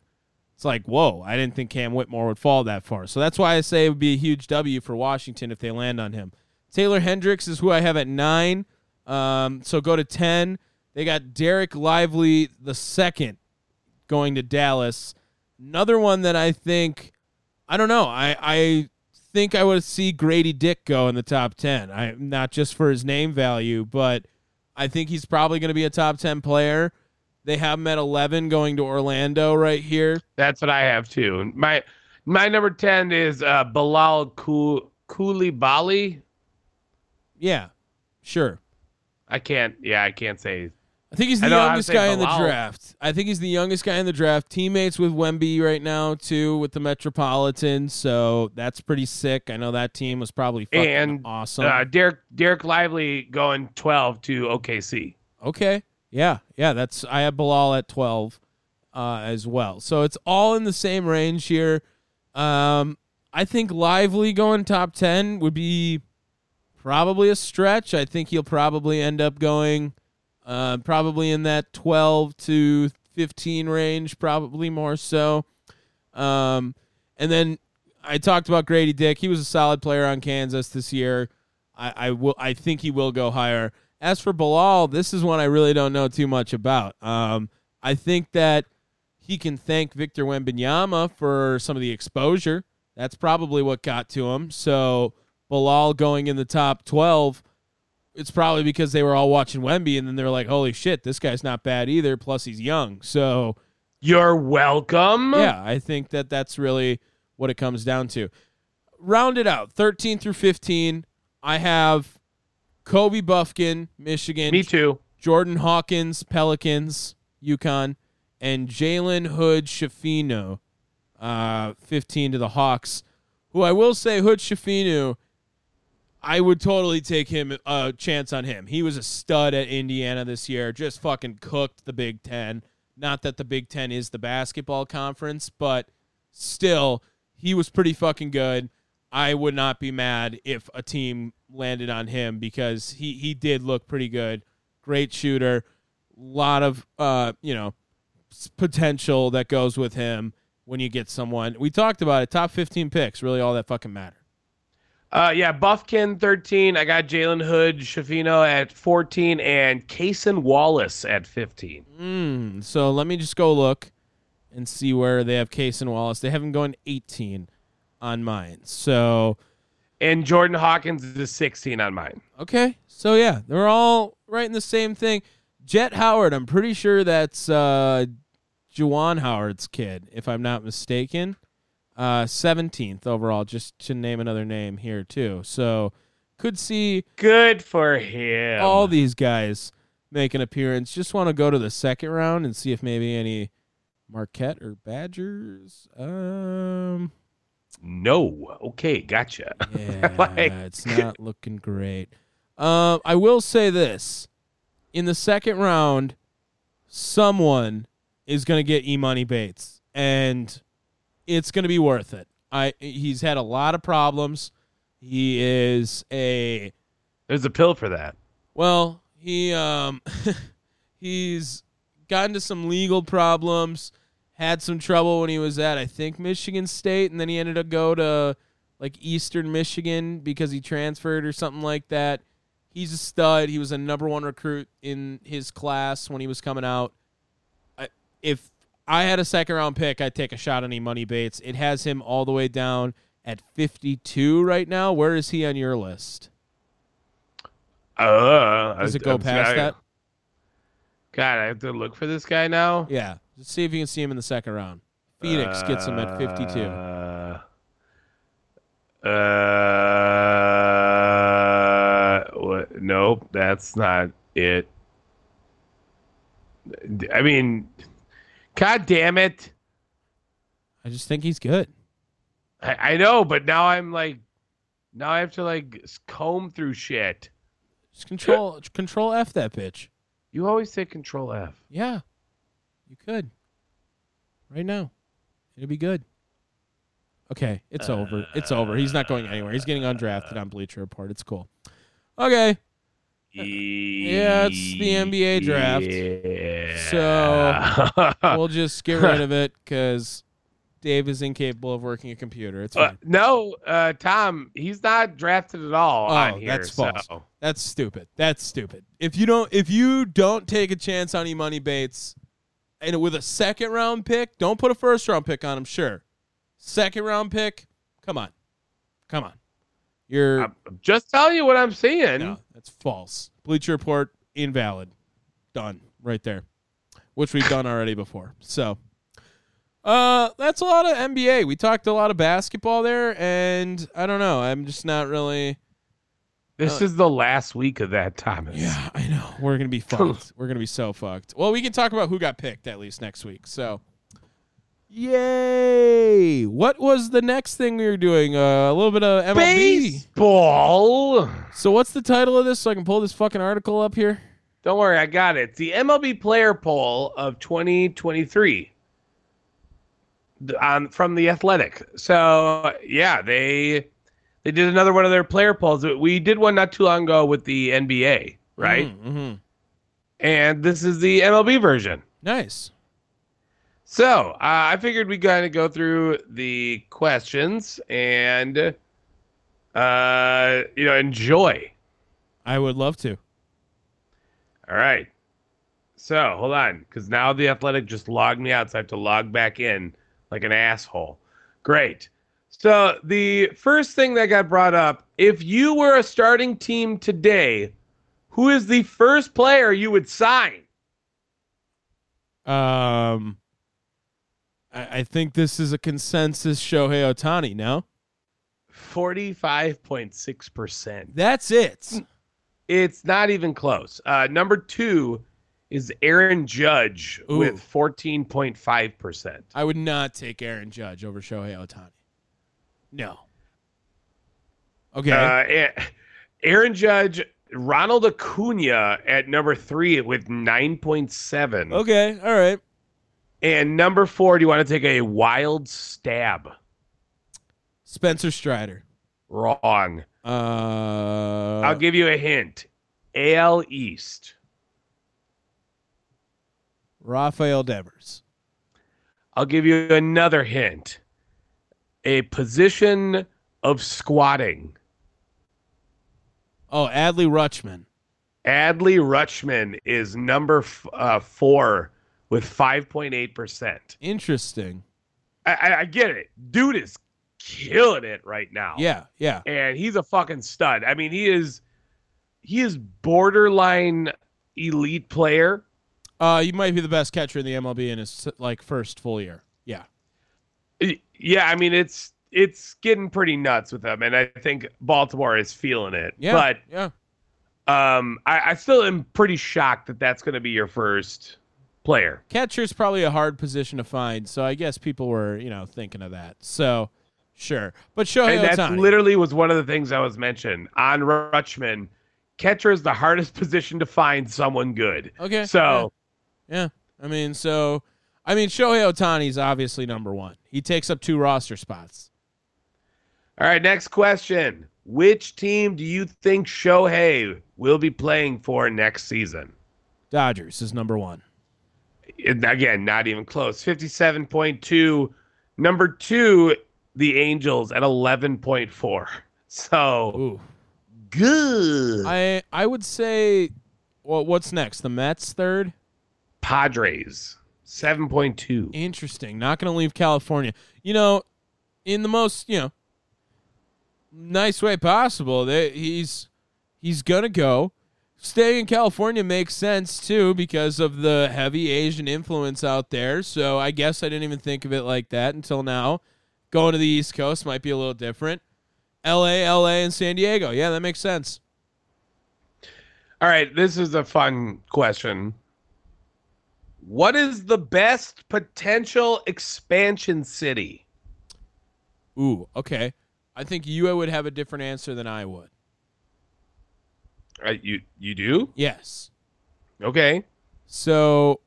it's like, whoa, I didn't think Cam Whitmore would fall that far. So that's why I say it would be a huge W for Washington if they land on him. Taylor Hendricks is who I have at nine. Um, so go to 10. They got Dereck Lively the second going to Dallas. Another one that I think, I don't know. I, I think I would see Grady Dick go in the top 10. I not just for his name value, but I think he's probably going to be a top 10 player. They have him at 11 going to Orlando right here. That's what I have too. My my number ten is uh, Bilal Coulibaly. Yeah, sure. I can't. Yeah, I can't say. I think he's the I know how to youngest guy in the Bilal. draft. I think he's the youngest guy in the draft. Teammates with Wemby right now too, with the Metropolitan. So that's pretty sick. I know that team was probably fucking And awesome. uh, Dereck Dereck Lively going twelve to OKC. okay, yeah, yeah. That's I have Bilal at twelve uh, as well. So it's all in the same range here. Um, I think Lively going top ten would be probably a stretch. I think he'll probably end up going uh, probably in that 12 to 15 range, probably more so. Um, and then I talked about Grady Dick. He was a solid player on Kansas this year. I, I will. I think he will go higher. As for Bilal, this is one I really don't know too much about. Um, I think that he can thank Victor Wembanyama for some of the exposure. That's probably what got to him. So Bilal going in the top 12, it's probably because they were all watching Wemby and then they're like, holy shit, this guy's not bad either. Plus, he's young. So, You're welcome. yeah, I think that that's really what it comes down to. Round it out 13 through 15. I have Kobe Buffkin, Michigan. Me too. Jordan Hawkins, Pelicans, UConn, and Jalen Hood Schifino, uh, 15 to the Hawks. Who I will say, Hood Schifino, I would totally take him a chance on him. He was a stud at Indiana this year, just fucking cooked the Big Ten. Not that the Big Ten is the basketball conference, but still, he was pretty fucking good. I would not be mad if a team landed on him because he, he did look pretty good. Great shooter. lot of uh, you know, potential that goes with him when you get someone. We talked about it. Top 15 picks, really all that fucking matter. Uh, yeah, Buffkin 13. I got Jalen Hood, Schifino at 14, and Cason Wallace at 15. Mm, so let me just go look and see where they have and Wallace. They haven't gone 18 on mine. So And Jordan Hawkins is 16 on mine. okay, so yeah, they're all right in the same thing. Jett Howard, I'm pretty sure that's uh, Juwan Howard's kid, if I'm not mistaken. Uh, 17th overall, just to name another name here too. So could see Good for him. all these guys make an appearance. Just want to go to the second round and see if maybe any Marquette or Badgers. Um, no. Okay, gotcha. yeah, Like- it's not looking great. Um, I will say this: in the second round, someone is going to get E Money Bates, and it's going to be worth it. I he's had a lot of problems. He is a There's a pill for that. well, he um he's gotten to some legal problems, had some trouble when he was at I think Michigan State and then he ended up go to like Eastern Michigan because he transferred or something like that. He's a stud. He was a number 1 recruit in his class when he was coming out. I, if I had a second round pick, I'd take a shot on Money Bates. It has him all the way down at 52 right now. Where is he on your list? Uh, Does it go I'm- past I- that? God, I have to look for this guy now. Yeah. Just see if you can see him in the second round. Phoenix gets him at 52. Uh, uh, what? Nope, that's not it. I mean, God damn it. I just think he's good. I, I know, but now I'm like, now I have to like comb through shit. Just control control F that bitch. You always say Control F. Yeah. You could. Right now. It'll be good. Okay, it's over. It's over. He's not going anywhere. He's getting undrafted on Bleacher Report. It's cool. Okay. Yeah, it's the NBA draft. Yeah. So we'll just get rid of it because Dave is incapable of working a computer. It's Uh, no, uh, Tom, he's not drafted at all Oh, on here. that's false. so- That's stupid. That's stupid. If you don't if you don't take a chance on Emoni Bates and with a second round pick, don't put a first round pick on him, sure. Second round pick, come on. Come on. You're I'm just telling you what I'm seeing. no, that's false. Bleacher Report invalid. Done right there. Which we've done already before. So uh that's a lot of NBA. We talked a lot of basketball there and I don't know. I'm just not really This Uh, is the last week of that, Thomas. Yeah, I know. We're gonna be fucked. We're gonna be so fucked. Well, we can talk about who got picked at least next week. So, yay! What was the next thing we were doing? Uh, a little bit of MLB. Baseball. So, what's the title of this? So I can pull this fucking article up here. Don't worry, I got it. The MLB player poll of 2023 The- on from the Athletic. So yeah, they they did another one of their player polls. We did one not too long ago with the NBA, right? Mm-hmm. And this is the MLB version. Nice. So uh, I figured we kind of go through the questions and uh, you know enjoy. I would love to. All right. So hold on, because now the athletic just logged me out, so I have to log back in like an asshole. Great. So the first thing that got brought up: if you were a starting team today, who is the first player you would sign? Um, I, I think this is a consensus Shohei Ohtani. No, Forty-five point six percent. that's it. It's not even close. Uh, number two is Aaron Judge Ooh. with fourteen point five percent. I would not take Aaron Judge over Shohei Ohtani. No. Okay. Uh, Aaron Judge, Ronald Acuna at number three with 9.7. okay. All right. And number four, do you want to take a wild stab? Spencer Strider. Wrong. Uh, I'll give you a hint. AL East. Rafael Devers. I'll give you another hint. A position of squatting. Oh, Adley Rutschman. Adley Rutschman is number f- uh, four with 5.8%. Interesting. I, I, I get it. Dude is killing it right now. Yeah, yeah. And he's a fucking stud. I mean, he is he is borderline elite player. Uh, he might be the best catcher in the MLB in his like first full year. Yeah. Yeah, I mean it's it's getting pretty nuts with him, and I think Baltimore is feeling it. Yeah. But yeah. um, I, I still am pretty shocked that that's going to be your first player. Catcher's probably a hard position to find, so I guess people were, you know, thinking of that. So, sure. But Shohei and that literally was one of the things I was mentioned on Rutschman. Catcher is the hardest position to find someone good. okay. So yeah. yeah. I mean, so I mean, Shohei Ohtani is obviously number one. He takes up two roster spots. All right, next question. Which team do you think Shohei will be playing for next season? Dodgers is number one. Again, not even close. 57.2. Number two, the Angels at 11.4. So Ooh. good. I I would say, well, what's next? The Mets third. Padres, 7.2. Interesting. Not going to leave California. You know, in the most you know nice way possible. They, he's he's gonna go. Staying in California makes sense too because of the heavy Asian influence out there. So I guess I didn't even think of it like that until now. Going to the East Coast might be a little different. L.A., L.A., and San Diego. Yeah, that makes sense. All right, this is a fun question. What is the best potential expansion city? Ooh, okay. I think you would have a different answer than I would. Uh, you you do? Yes. Okay. So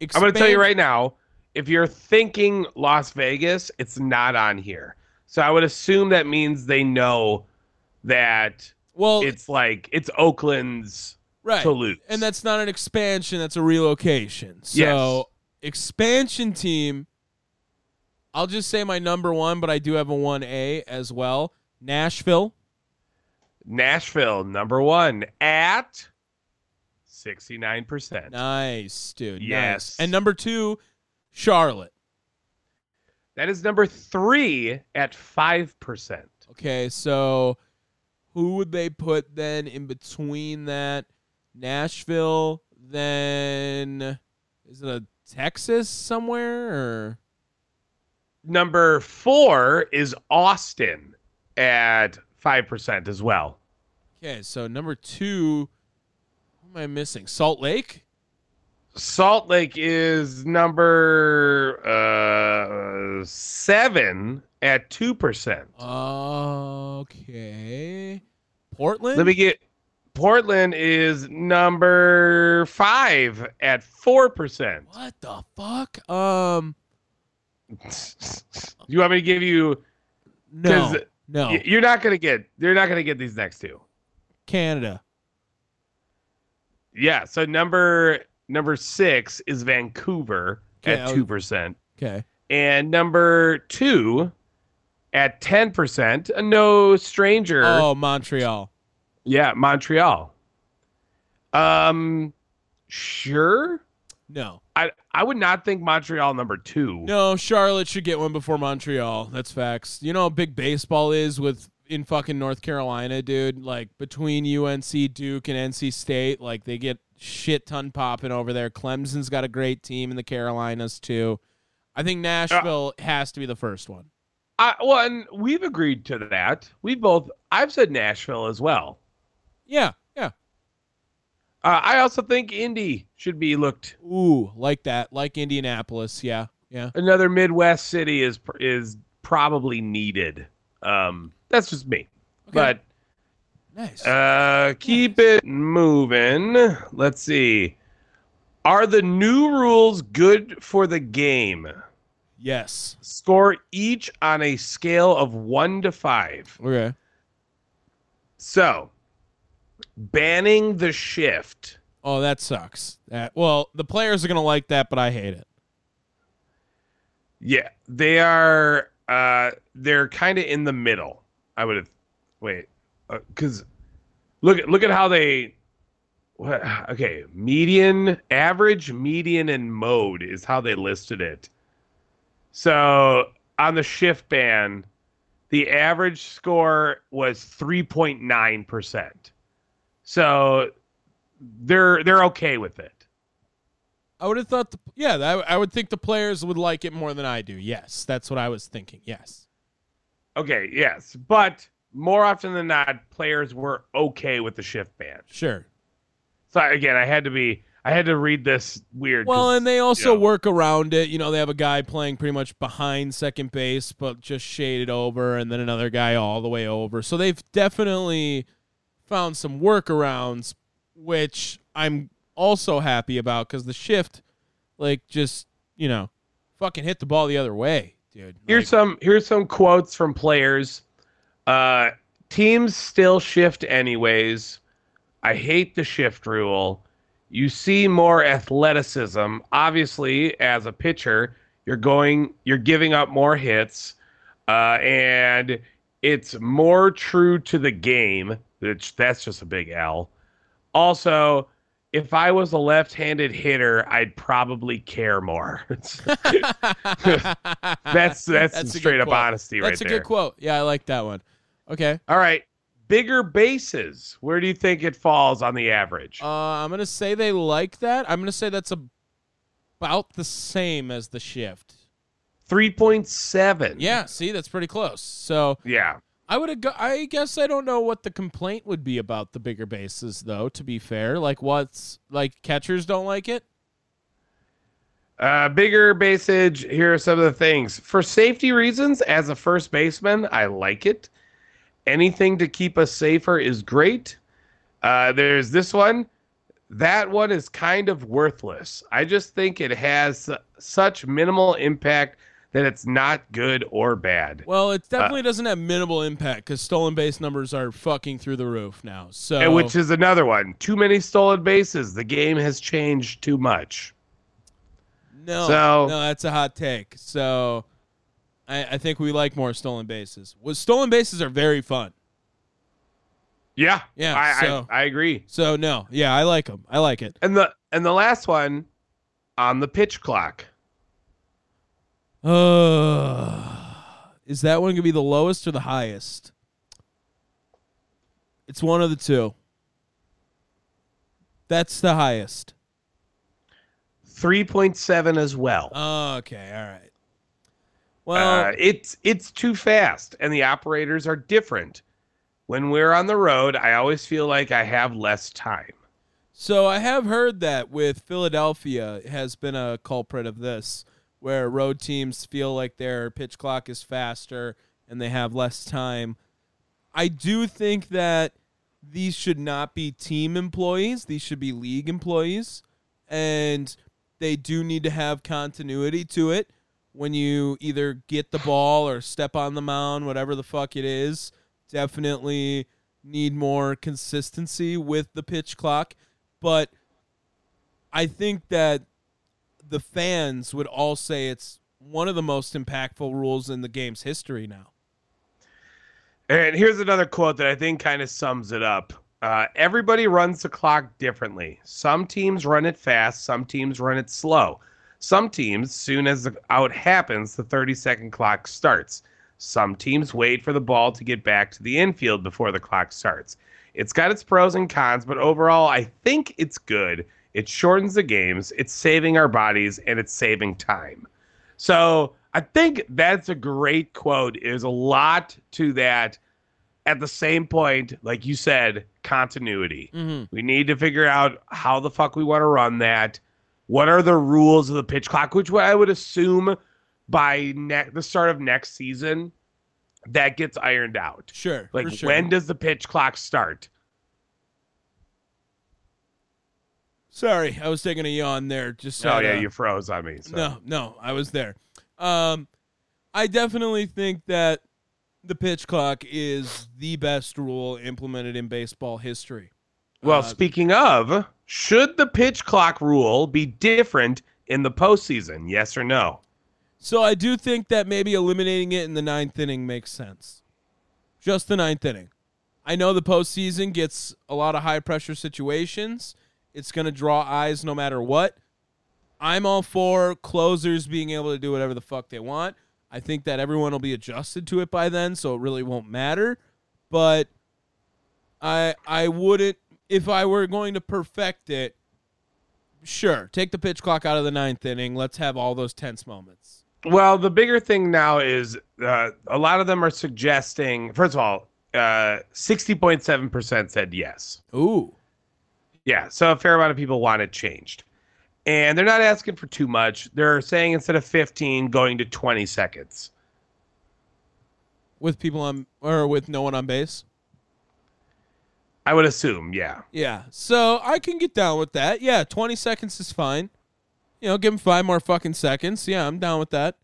I'm going to tell you right now, if you're thinking Las Vegas, it's not on here. So I would assume that means they know that Well, it's like it's Oakland's right. Toulouse. And that's not an expansion, that's a relocation. So, Yes. expansion team, I'll just say my number one, but I do have a 1A as well. Nashville. Nashville, number one at 69%. Nice, dude. nice. Yes. And number two, Charlotte. That is number three at 5%. Okay, so who would they put then in between that? Nashville, then is it a Texas somewhere or Number four is Austin at 5% as well. Okay, so number two, who am I missing? Salt Lake? Salt Lake is number uh, seven at 2%. Okay. Portland? Let me get Portland is number five at 4%. What the fuck? Um you want me to give you no. No. you're not going to get you're not to get these next two. Canada. Yeah, so number number 6 is Vancouver Okay, at 2%. Okay. And number 2 at 10%, a no stranger. Oh, Montreal. Yeah, Montreal. Um sure. No. I I would not think Montreal number 2. No, Charlotte should get one before Montreal. That's facts. You know how big baseball is with in fucking North Carolina, dude? Like between UNC, Duke, and NC State, like they get shit ton popping over there. Clemson's got a great team in the Carolinas too. I think Nashville uh, has to be the first one. I, well, and we've agreed to that. We both I've said Nashville as well. Yeah. Uh, I also think Indy should be looked. Ooh, like that, like Indianapolis. Yeah, yeah. Another Midwest city is is probably needed. Um, that's just me. But Nice. uh, keep it moving. Let's see. Are the new rules good for the game? yes. Score each on a scale of one to five. Okay. So, banning the shift. Oh, that sucks. That well, the players are gonna like that, but I hate it. Yeah, they are. Uh, they're kind of in the middle. I would have. Wait, because look at look at how they. What, okay, median, average, median, and mode is how they listed it. So on the shift ban, the average score was 3.9%. So they're they're okay with it. I would have thought, the, yeah, I, I would think the players would like it more than I do. Yes, that's what I was thinking. Yes. Okay, yes, but more often than not, players were okay with the shift band. Sure. So again, I had to be, I had to read this weird. Well, and they also you know, work around it. You know, they have a guy playing pretty much behind second base, but just shaded over, and then another guy all the way over. So they've definitely found some workarounds, which I'm also happy about because the shift, like, just you know, fucking hit the ball the other way, dude. Here's Like, some here's some quotes from players. Uh, teams still shift anyways. I hate the shift rule. You see more athleticism. Obviously, as a pitcher, you're going you're giving up more hits, uh, and it's more true to the game. Which that's just a big L. Also, if I was a left-handed hitter, I'd probably care more. that's that's, some straight up quote. honesty right there. That's a good quote. Yeah, I like that one. Okay. All right, bigger bases. Where do you think it falls on the average? Uh, I'm gonna say they like that. I'm gonna say that's about the same as the shift. Three point seven. Yeah, see, that's pretty close. So Yeah. I would. Go- I guess I don't know what the complaint would be about the bigger bases, though. To be fair, like what's like catchers don't like it. Uh, bigger basage. Here are some of the things. For safety reasons, as a first baseman, I like it. Anything to keep us safer is great. Uh, there's this one. That one is kind of worthless. I just think it has such minimal impact that it's not good or bad. Well, it uh, definitely doesn't have minimal impact because stolen base numbers are fucking through the roof now. So And which is another one. Too many stolen bases. The game has changed too much. no, so- no, that's a hot take. So I, I think we like more stolen bases. Well, stolen bases are very fun. Yeah, Yeah, I, so- I, I agree. So no, yeah, I like them. I like it. And the and the last one on the pitch clock. Uh, is that one gonna be the lowest or the highest? It's one of the two. That's the highest. 3.7 as well. Oh, okay, all right. Well, uh, it's it's too fast and the operators are different. When we're on the road, I always feel like I have less time. so I have heard that with Philadelphia has been a culprit of this, where road teams feel like their pitch clock is faster and they have less time. I do think that these should not be team employees; these should be league employees, and they do need to have continuity to it. When you either get the ball or step on the mound, whatever the fuck it is, definitely need more consistency with the pitch clock. But I think that the fans would all say it's one of the most impactful rules in the game's history now. And here's another quote that I think kind of sums it up. Uh, everybody runs the clock differently. Some teams run it fast, some teams run it slow. Some teams, soon as the out happens, the 30 second clock starts. Some teams wait for the ball to get back to the infield before the clock starts. It's got its pros and cons, but overall, I think it's good. It shortens the games, it's saving our bodies, and it's saving time. So I think that's a great quote. There's a lot to that. At the same point, like you said, continuity. Mm-hmm. We need to figure out how the fuck we want to run that. What are the rules of the pitch clock? Which way I would assume by ne- the start of next season, that gets ironed out. Sure. Like sure. when does the pitch clock start? Sorry, I was taking a yawn there. Just oh yeah, you froze on me. So. No, no, I was there. Um, I definitely think that the pitch clock is the best rule implemented in baseball history. Well, Uh, speaking of, should the pitch clock rule be different in the postseason? Yes or no? So I do think that maybe eliminating it in the ninth inning makes sense. Just the ninth inning. I know the postseason gets a lot of high pressure situations. It's going to draw eyes no matter what. I'm all for closers being able to do whatever the fuck they want. I think that everyone will be adjusted to it by then, so it really won't matter. But I I wouldn't if I were going to perfect it. Sure, take the pitch clock out of the ninth inning. Let's have all those tense moments. Well, the bigger thing now is uh, a lot of them are suggesting. First of all, uh, sixty point seven percent said yes. Ooh, Yeah, so a fair amount of people want it changed, and they're not asking for too much. They're saying instead of fifteen, going to twenty seconds. with people on or with no one on base. I would assume, yeah. Yeah, so I can get down with that. Yeah, 20 seconds is fine. You know, give them five more fucking seconds. Yeah, I'm down with that.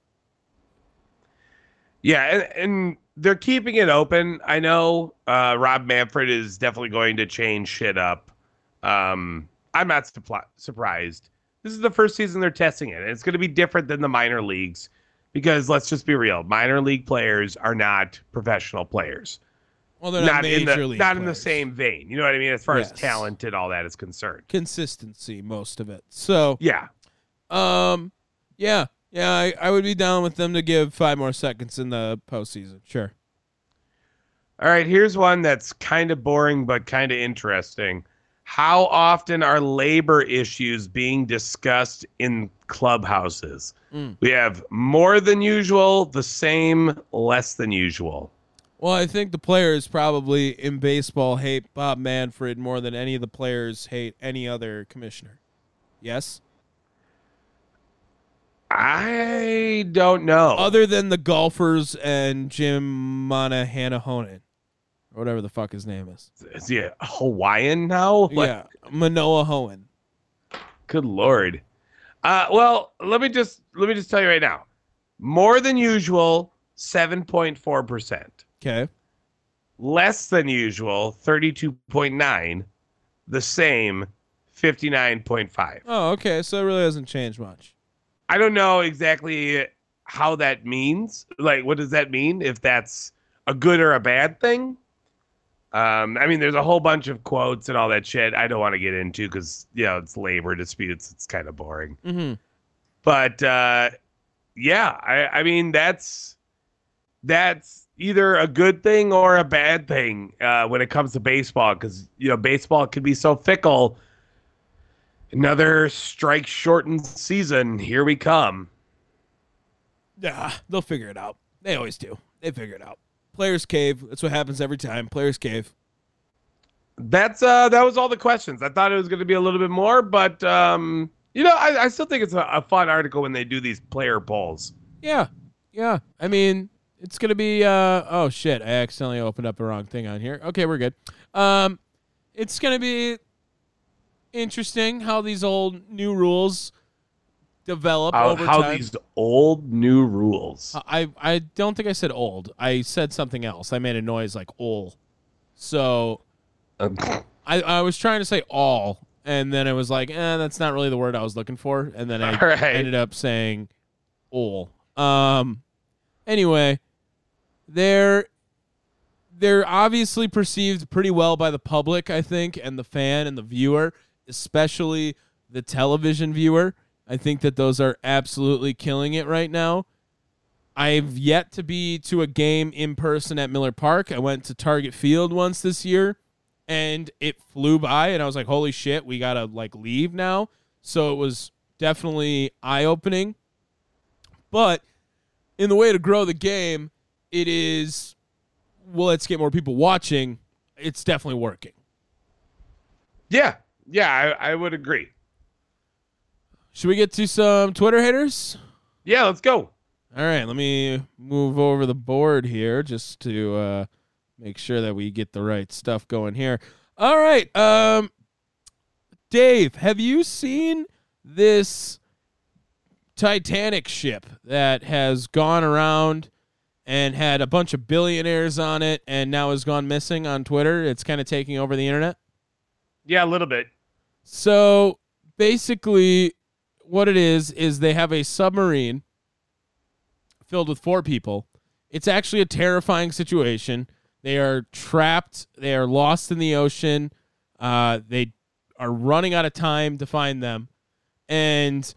Yeah, and, and they're keeping it open. I know uh, Rob Manfred is definitely going to change shit up. Um, I'm not suppli- surprised. This is the first season they're testing it. and It's going to be different than the minor leagues because let's just be real: minor league players are not professional players. Well, they're not, Not in the league not in the same vein. You know what I mean? As far Yes. as talent and all that is concerned. consistency, most of it. So, Yeah. um, yeah, yeah, I, I would be down with them to give five more seconds in the postseason. Sure. All right, here's one that's kind of boring but kind of interesting. How often are labor issues being discussed in clubhouses? Mm. We have more than usual, the same, less than usual. Well, I think the players probably in baseball hate Bob Manfred more than any of the players hate any other commissioner. Yes. I don't know. Other than the golfers and Jim Monahanahonen, or whatever the fuck his name is. Is he a Hawaiian now? Like, yeah, Manoa Hoen. Good lord. Uh, well, let me just let me just tell you right now. More than usual, seven point four percent. Okay. less than usual 32.9 the same 59.5 Oh, okay. So it really hasn't changed much. i don't know exactly how that means like what does that mean if that's a good or a bad thing um i mean there's a whole bunch of quotes and all that shit i don't want to get into because you know it's labor disputes it's kind of boring Mm-hmm. but uh yeah i i mean that's that's either a good thing or a bad thing uh when it comes to baseball because you know baseball can be so fickle another strike shortened season here we come Yeah, they'll figure it out. They always do. They figure it out. Players cave. That's what happens every time. Players cave. that's uh that was all the questions i thought it was going to be a little bit more but um you know i, I still think it's a, a fun article when they do these player polls Yeah. Yeah. I mean, it's gonna be uh oh shit, I accidentally opened up the wrong thing on here. Okay, we're good. Um it's gonna be interesting how these old new rules develop how, over how time. these old new rules I I don't think I said old. I said something else. I made a noise like ol. So I, I was trying to say all, and then it was like, eh, that's not really the word I was looking for, and then I All right. ended up saying all. Um. Anyway, they're they're obviously perceived pretty well by the public, I think, and the fan and the viewer, especially the television viewer. I think that those are absolutely killing it right now. I've yet to be to a game in person at Miller Park. I went to Target Field once this year and it flew by and I was like, "Holy shit, we got to like leave now." So it was definitely eye-opening. But in the way to grow the game, it is well, let's get more people watching. It's definitely working. yeah yeah I, I would agree Should we get to some Twitter haters? yeah let's go All right, let me move over the board here just to uh, make sure that we get the right stuff going here. All right, um, Dave, have you seen this Titanic ship that has gone around and had a bunch of billionaires on it and now has gone missing on Twitter? It's kind of taking over the internet. Yeah, a little bit. So basically, what it is is they have a submarine filled with four people. It's actually a terrifying situation. They are trapped. They are lost in the ocean. Uh, they are running out of time to find them, and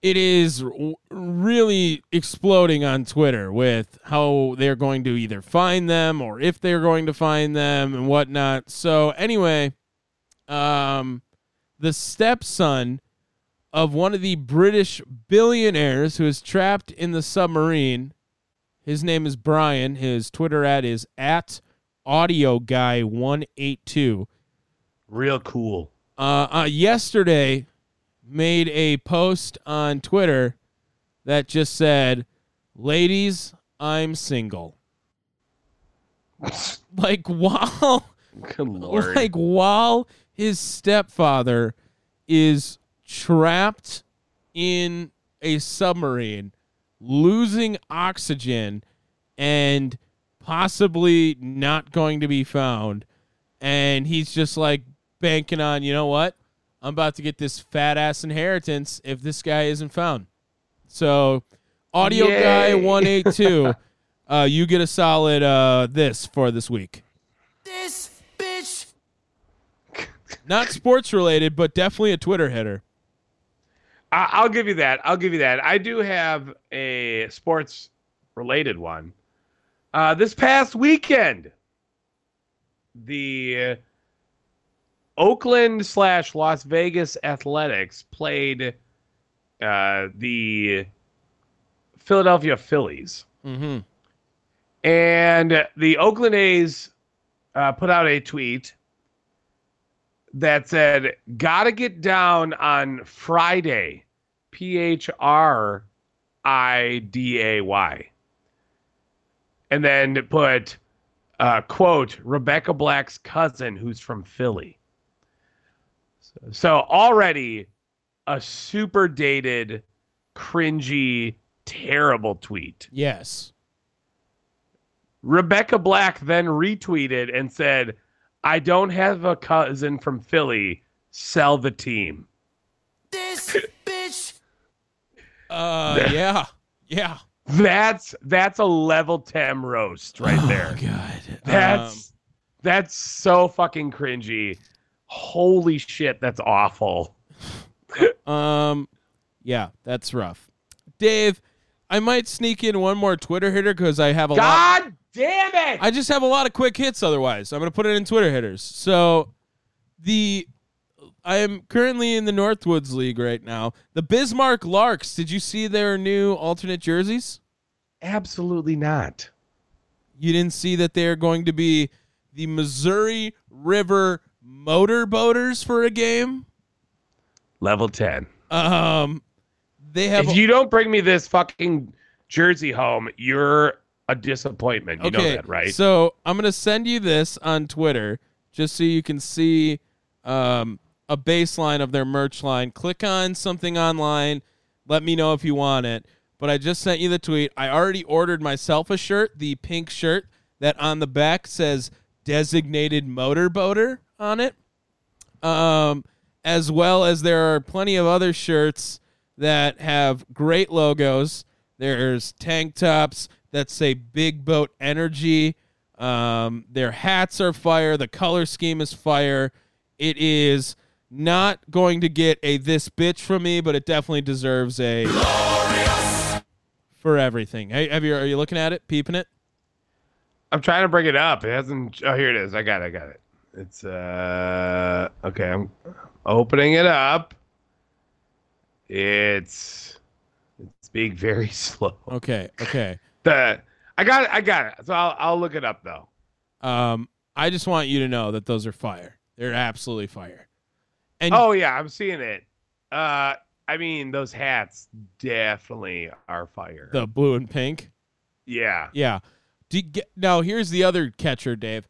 it is really exploding on Twitter with how they're going to either find them or if they're going to find them and whatnot. So anyway, um, the stepson of one of the British billionaires who is trapped in the submarine. His name is Brian. His Twitter ad is at audio guy 182. Real cool. Uh, uh, yesterday made a post on Twitter that just said, Ladies, I'm single. like, while Good lord. like while his stepfather is trapped in a submarine losing oxygen and possibly not going to be found. And he's just like banking on you know what? I'm about to get this fat ass inheritance if this guy isn't found. So audio guy 182 uh, you get a solid uh, this for this week. This bitch. Not sports related, but definitely a Twitter hitter. I- I'll give you that. I'll give you that. I do have a sports related one. Uh, this past weekend, the Oakland slash Las Vegas Athletics played uh, the Philadelphia Phillies. Mm-hmm. And the Oakland A's uh, put out a tweet that said, "Gotta get down on Friday." P H R I D A Y, and then put uh, quote Rebecca Black's cousin, who's from Philly. So, so already a super dated, cringy, terrible tweet. Yes. Rebecca Black then retweeted and said, I don't have a cousin from Philly. Sell the team. This bitch. Uh, yeah. Yeah. That's that's a level 10 roast right there. Oh, God. That's that's so fucking cringy. Holy shit, that's awful. Um, um, yeah, that's rough. Dave, I might sneak in one more Twitter hitter because I have a lot. God damn it! I just have a lot of quick hits otherwise. I'm going to put it in Twitter hitters. So the I am currently in the Northwoods League right now. The Bismarck Larks, did you see their new alternate jerseys? Absolutely not. You didn't see that they're going to be the Missouri River Motorboaters for a game? Level 10. Um they have If you don't bring me this fucking jersey home, you're a disappointment. You know that, right? So I'm gonna send you this on Twitter just so you can see um, a baseline of their merch line. Click on something online. Let me know if you want it. But I just sent you the tweet. I already ordered myself a shirt, the pink shirt that on the back says designated motorboater on it. Um, as well as there are plenty of other shirts that have great logos. There's tank tops that say Big Boat Energy. Um, their hats are fire. The color scheme is fire. It is not going to get a this bitch from me, but it definitely deserves a for everything. Hey, have you are you looking at it, peeping it? I'm trying to bring it up. It hasn't. Oh, here it is. I got it. I got it. It's uh okay. I'm opening it up. It's it's being very slow. Okay, okay. The I got it. I got it. So I'll I'll look it up though. Um, I just want you to know that those are fire. They're absolutely fire. And Oh yeah, I'm seeing it. Uh, I mean those hats definitely are fire. the blue and pink. yeah. Yeah. Do get, now here's the other catcher, Dave.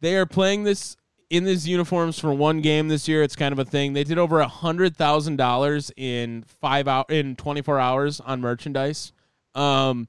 They are playing this in these uniforms for one game this year. It's kind of a thing. They did over a hundred thousand dollars in five hour in twenty four hours on merchandise. Um,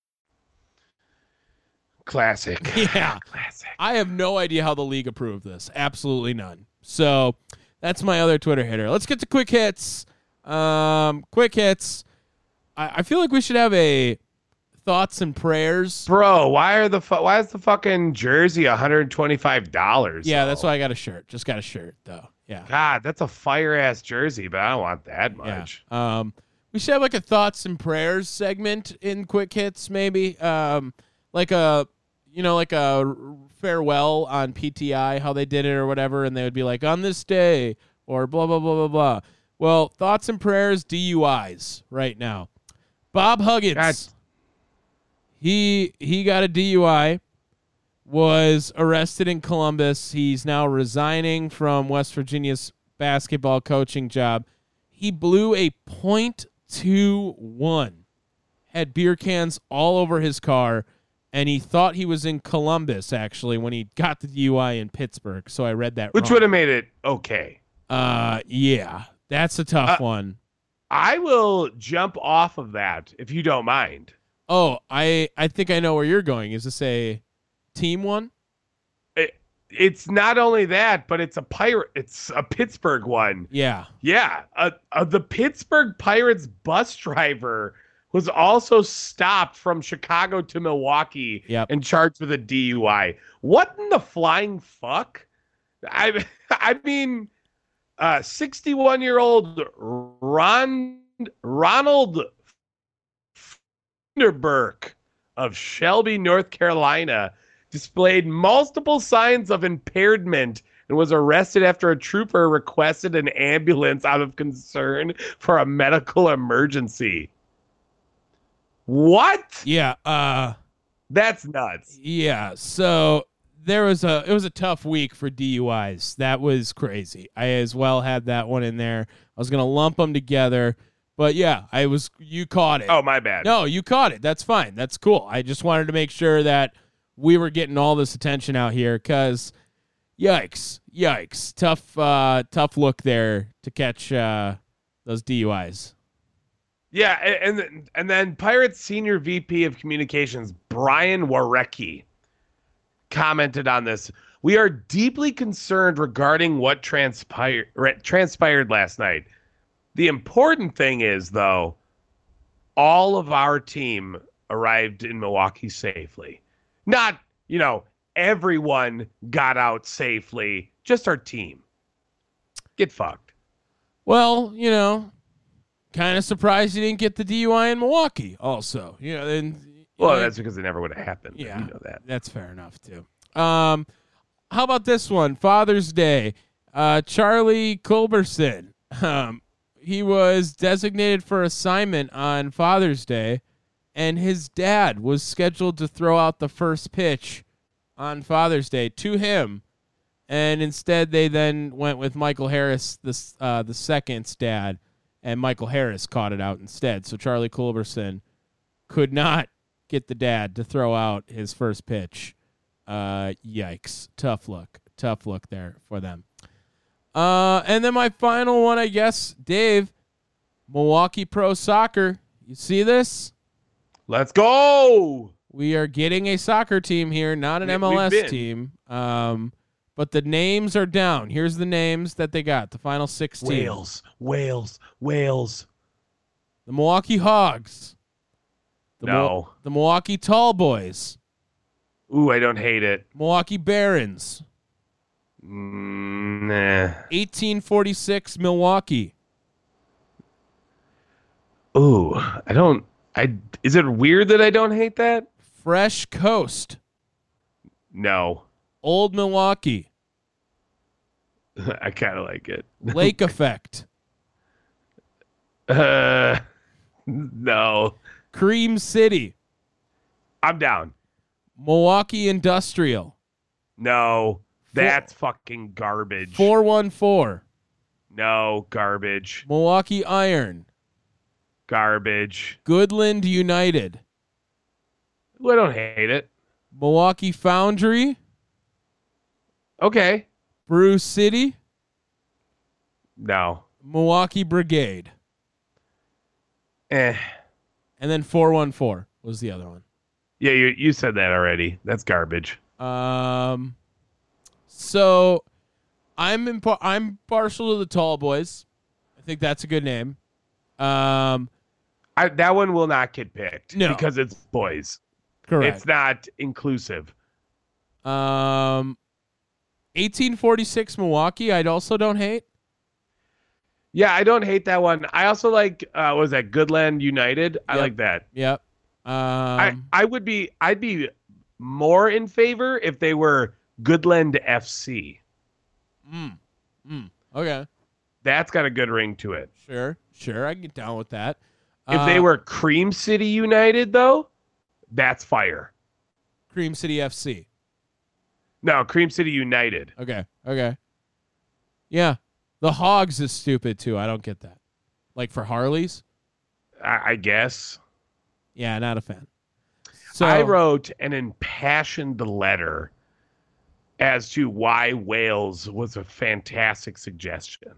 Classic. Yeah. Classic. I have no idea how the league approved this. Absolutely none. So that's my other Twitter hitter. Let's get to quick hits. Um, quick hits. I, I feel like we should have a thoughts and prayers. Bro, why are the fu- why is the fucking jersey $125? Yeah, that's why I got a shirt. Just got a shirt though. Yeah. God, that's a fire ass jersey, but I don't want that Yeah. much. Um, we should have like a thoughts and prayers segment in quick hits, maybe. Um, like a, you know, like a farewell on PTI, how they did it or whatever, and they would be like on this day or blah blah blah blah blah. Well, thoughts and prayers, DUIs right now. Bob Huggins, God. he he got a DUI, was arrested in Columbus. He's now resigning from West Virginia's basketball coaching job. He blew a .21, had beer cans all over his car, and he thought he was in Columbus actually when he got the DUI in Pittsburgh. So I read that Which wrong. would have made it okay. uh yeah, that's a tough Uh, one. I will jump off of that if you don't mind. Oh, I I think I know where you're going. Is this a team one? It, it's not only that, but it's a pirate. It's a Pittsburgh one. Yeah. Yeah, uh, uh, the Pittsburgh Pirates bus driver was also stopped from Chicago to Milwaukee Yep. and charged with a DUI. What in the flying fuck? I I mean, uh, 61 year old Ron Ronald Vanderburk of Shelby, North Carolina, displayed multiple signs of impairment and was arrested after a trooper requested an ambulance out of concern for a medical emergency. What? Yeah, uh That's nuts. Yeah, so there was a it was a tough week for DUIs. That was crazy. I as well had that one in there. I was gonna lump them together, but yeah, I was. You caught it. Oh, my bad. no, you caught it. That's fine. That's cool. I just wanted to make sure that we were getting all this attention out here because, yikes, yikes, tough, uh, tough look there to catch uh, those DUIs. Yeah, and and then Pirates senior VP of communications Brian Warecki commented on this. We are deeply concerned regarding what transpired transpired last night. The important thing is, though, all of our team arrived in Milwaukee safely. Not, you know, everyone got out safely, just our team. Get fucked. Well, you know, kind of surprised you didn't get the DUI in Milwaukee. Also, you know, then Well, that's because it never would have happened. yeah, You know that. That's fair enough too. Um, how about this one? Father's Day. Uh, Charlie Culberson. Um, he was designated for assignment on Father's Day, and his dad was scheduled to throw out the first pitch on Father's Day to him, and instead they then went with Michael Harris, the uh, the second's dad, and Michael Harris caught it out instead. So Charlie Culberson could not get the dad to throw out his first pitch. Uh, yikes! Tough look, tough look there for them. Uh, and then my final one, I guess, Dave, Milwaukee Pro Soccer. You see this? Let's go. We are getting a soccer team here, not an We- MLS team. Um, but the names are down. Here's the names that they got. The final sixteen. Whales, Whales, Whales. The Milwaukee Hogs. The Mil- No. the Milwaukee Tall Boys. Ooh, I don't hate it. Milwaukee Barons. Mm, nah. 1846 Milwaukee. Ooh, I don't. I is it weird that I don't hate that? Fresh Coast. No, Old Milwaukee. I kind of like it. Lake Effect. Uh, no, Cream City. I'm down. Milwaukee Industrial. No, that's fucking garbage. 414. No, garbage, Milwaukee Iron. garbage. Goodland United. I don't hate it. Milwaukee Foundry. Okay, Brew City. no, Milwaukee Brigade. eh. And then 414 was the other one. Yeah, you you said that already. That's garbage. Um, so I'm imp- I'm partial to the Tall Boys. I think that's a good name. Um, I, that one will not get picked No. because it's boys. correct. It's not inclusive. Um, 1846 Milwaukee. I also don't hate. Yeah, I don't hate that one. I also like uh was that Goodland United? I Yep. like that. Yep. Um, I I would be I'd be more in favor if they were Goodland FC. mm, mm, okay. That's got a good ring to it. Sure. Sure. I can get down with that. If they Uh, were Cream City United though, that's fire. Cream City FC. No, Cream City United. Okay. Okay. Yeah. The Hogs is stupid too. I don't get that. Like for Harleys. I, I guess. Yeah, not a fan. So I wrote an impassioned letter as to why Whales was a fantastic suggestion,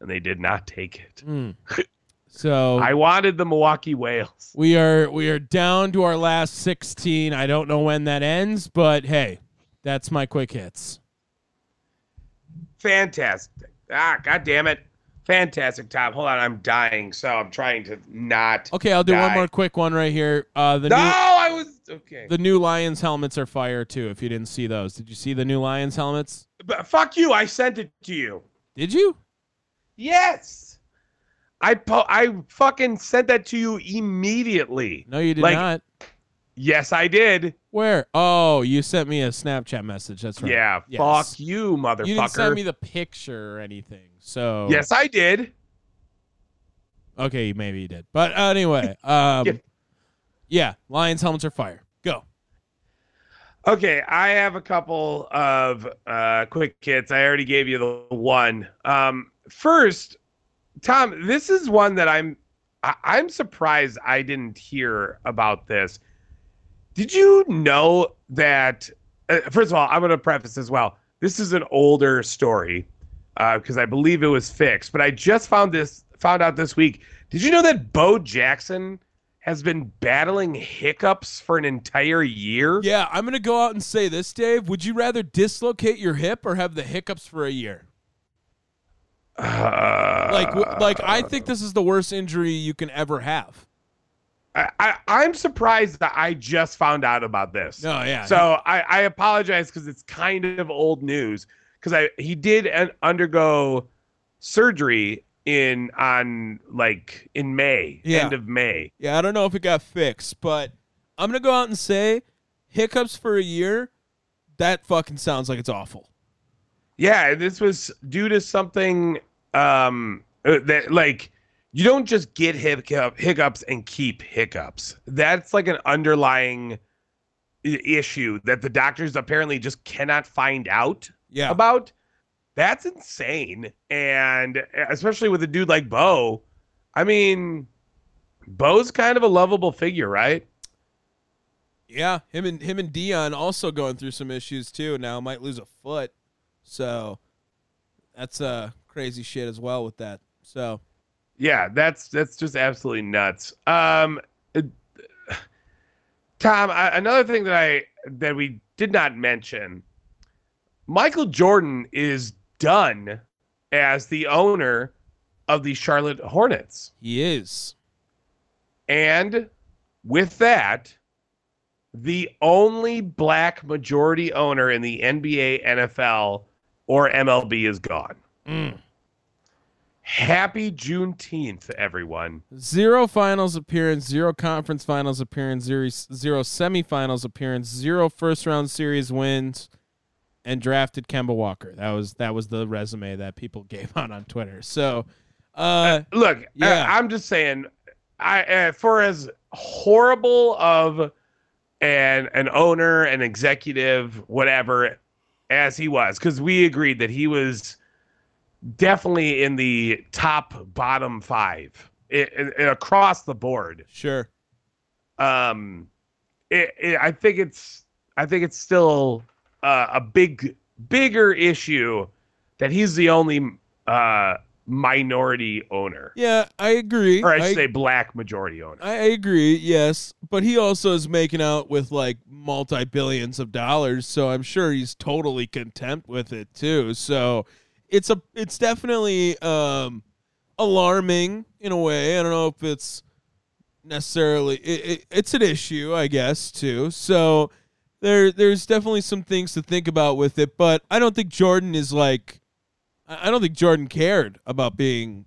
and they did not take it. Mm. So I wanted the Milwaukee Whales. we are we are down to our last 16. I don't know when that ends, but hey, that's my quick hits. Fantastic. Ah, god damn it. Fantastic, Tom. Hold on, I'm dying, so I'm trying to not. Okay, I'll do one more quick one right here. Uh the No, new I was okay. the new Lions helmets are fire too if you didn't see those. Did you see the new Lions helmets? But fuck you. I sent it to you. Did you? Yes. I po- I fucking sent that to you immediately. No, you did Like, not. Yes, I did. Where? Oh, you sent me a Snapchat message. That's right. Yeah, Yes. fuck you, motherfucker. You didn't send me the picture or anything. So Yes, I did. Okay, maybe you did. But anyway, um, Yeah. yeah, Lions helmets are fire. Go. Okay, I have a couple of uh, quick hits. I already gave you the one. Um, first, Tom, this is one that I'm I- I'm surprised I didn't hear about this. Did you know that? Uh, first of all, I'm going to preface as well. This is an older story because I believe it was fixed, but I just found this found out this week. Did you know that Bo Jackson has been battling hiccups for an entire year. Yeah, I'm gonna go out and say this, Dave. Would you rather dislocate your hip or have the hiccups for a year? Uh, Like, like I think this is the worst injury you can ever have. I, I, I'm surprised that I just found out about this. No, yeah. So I, I apologize because it's kind of old news. Because I he did un- undergo surgery in on like in May, Yeah. end of May. Yeah, I don't know if it got fixed, but I'm gonna go out and say hiccups for a year. That fucking sounds like it's awful. Yeah, this was due to something um uh, that like you don't just get hiccup, hiccups and keep hiccups. That's like an underlying issue that the doctors apparently just cannot find out Yeah. about. That's insane. And especially with a dude like Bo. I mean, Bo's kind of a lovable figure, right? Yeah, him and him and Deion also going through some issues too. Now might lose a foot, so that's uh crazy shit as well with that. So Yeah, that's that's just absolutely nuts. Um, uh, Tom, I, another thing that I that we did not mention, Michael Jordan is done as the owner of the Charlotte Hornets, he is. and with that, the only black majority owner in the NBA, NFL, or MLB is gone. Mm. Happy Juneteenth, everyone. Zero finals appearance, zero conference finals appearance, zero, zero semifinals appearance, zero first round series wins, and drafted Kemba Walker. That was that was the resume that people gave out on Twitter. So, uh, look Yeah. I, am just saying i uh, for as horrible of an an owner an executive whatever as he was because we agreed that he was definitely in the top bottom five i i- across the board sure. um it, it, i think it's i think it's still uh, a big bigger issue that he's the only uh minority owner Yeah, I agree. or I should I- say black majority owner. I agree, yes, but he also is making out with like multi billions of dollars, so I'm sure he's totally content with it too. So it's a it's definitely um alarming in a way. I don't know if it's necessarily it, it, it's an issue, I guess, too. So there there's definitely some things to think about with it, but I don't think Jordan is like I I don't think Jordan cared about being,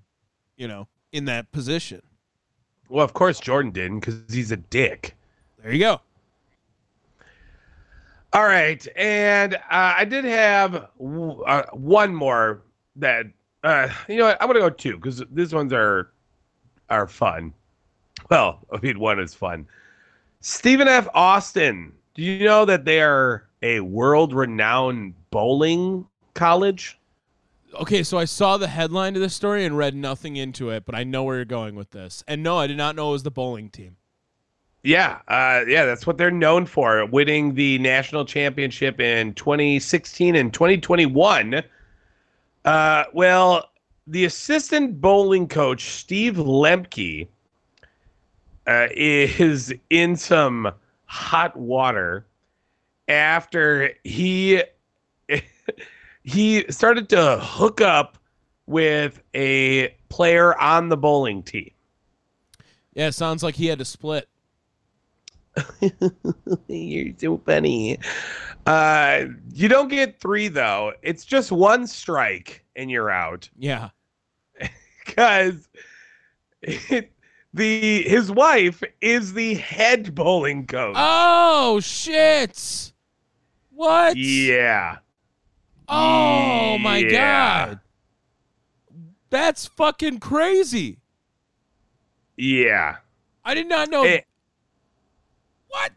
you know, in that position. Well, of course Jordan didn't because he's a dick. There you go. All right, and uh, I did have w- uh, one more that uh, you know what I'm gonna go two because these ones are are fun. Well, I mean one is fun. Stephen F. Austin. Do you know that they are a world-renowned bowling college? Okay, so I saw the headline to this story and read nothing into it, but I know where you're going with this. And no, I did not know it was the bowling team. Yeah, uh, yeah, that's what they're known for, winning the national championship in 2016 and 2021. Uh, well, the assistant bowling coach Steve Lemke uh, is in some hot water after he he started to hook up with a player on the bowling team. Yeah, sounds like he had to split. You're so funny. Uh, you don't get three though. It's just one strike and you're out Yeah. because the his wife is the head bowling coach. Oh shit! What? yeah, Oh my Yeah. god. That's fucking crazy. yeah. I did not know. Eh, what?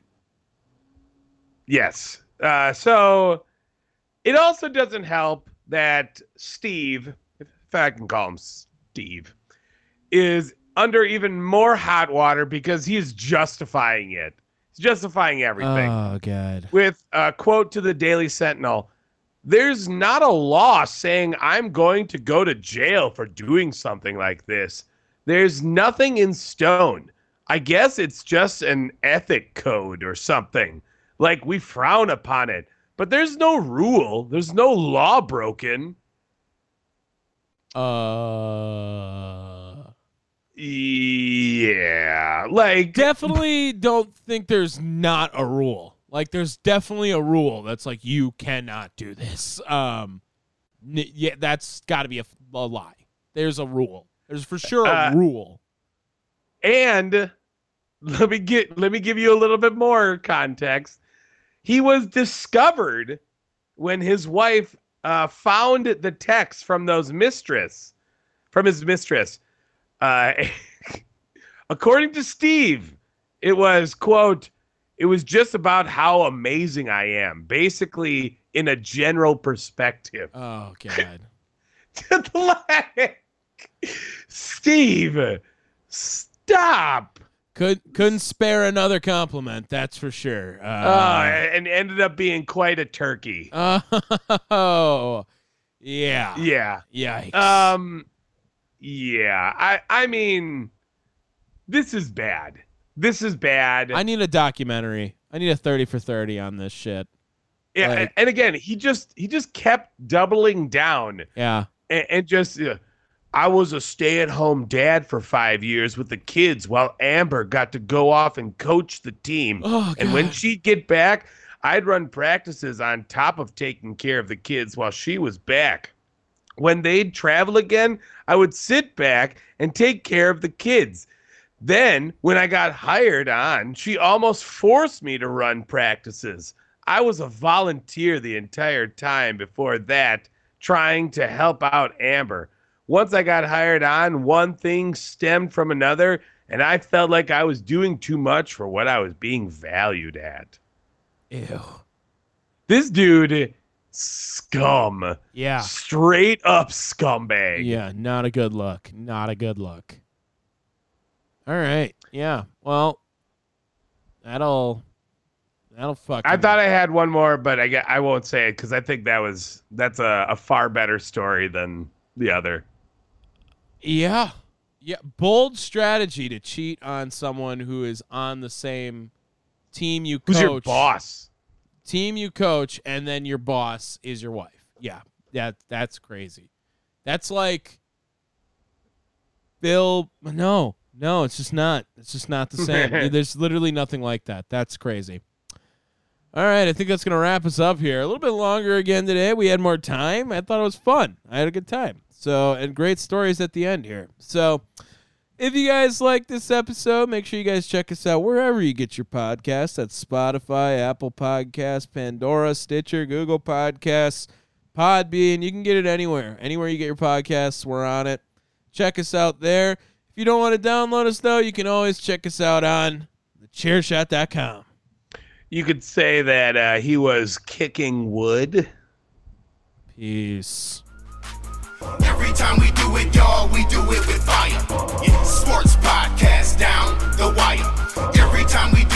Yes. Uh, so it also doesn't help that Steve, if I can call him Steve, is under even more hot water because he's justifying it. He's justifying everything Oh god. with a quote to the Daily Sentinel. There's not a law saying I'm going to go to jail for doing something like this. There's nothing in stone. I guess it's just an ethic code or something. Like we frown upon it, but there's no rule. There's no law broken. Uh, Yeah, like definitely don't think there's not a rule. Like, there's definitely a rule that's like you cannot do this. Um, yeah, that's got to be a, a lie. There's a rule. There's for sure a Uh, rule. And let me get let me give you a little bit more context. He was discovered when his wife uh, found the text from those mistress, from his mistress. Uh, according to Steve, it was quote, it was just about how amazing I am, basically in a general perspective. Oh god. like, Steve, stop. Could couldn't spare another compliment. That's for sure. Uh, Uh, and ended up being quite a turkey. oh, yeah. Yeah. Yikes. Um yeah. I I mean this is bad. This is bad. I need a documentary. I need a thirty for thirty on this shit. yeah, like- and again, he just he just kept doubling down Yeah. and, and just uh, I was a stay-at-home dad for 5 years with the kids while Amber got to go off and coach the team. Oh, And when she'd get back, I'd run practices on top of taking care of the kids while she was back. When they'd travel again, I would sit back and take care of the kids. Then, when I got hired on, she almost forced me to run practices. I was a volunteer the entire time before that, trying to help out Amber. Once I got hired on, one thing stemmed from another, and I felt like I was doing too much for what I was being valued at. Ew. This dude, scum. Yeah. Straight up scumbag. Yeah. Not a good look. Not a good look. All right. Yeah. Well, that'll that'll fuck. I thought I had one more, but I, I won't say it because I think that was that's a, a far better story than the other. Yeah. Yeah. Bold strategy to cheat on someone who is on the same team you coach. Who's your boss? Team you coach, and then your boss is your wife. Yeah. That that's crazy. That's like Bill. No, no, it's just not. It's just not the same. There's literally nothing like that. That's crazy. All right, I think that's gonna wrap us up here. A little bit longer again today. We had more time. I thought it was fun. I had a good time. So and great stories at the end here. So if you guys like this episode, make sure you guys check us out wherever you get your podcasts. That's Spotify, Apple Podcasts, Pandora, Stitcher, Google Podcasts, Podbean. You can get it anywhere. Anywhere you get your podcasts, we're on it. Check us out there. If you don't want to download us, though, you can always check us out on thechairshot.com. You could say that uh, he was kicking wood. Peace. Every time we do it, y'all, we do it with fire. Yeah, sports podcast down the wire. Every time we do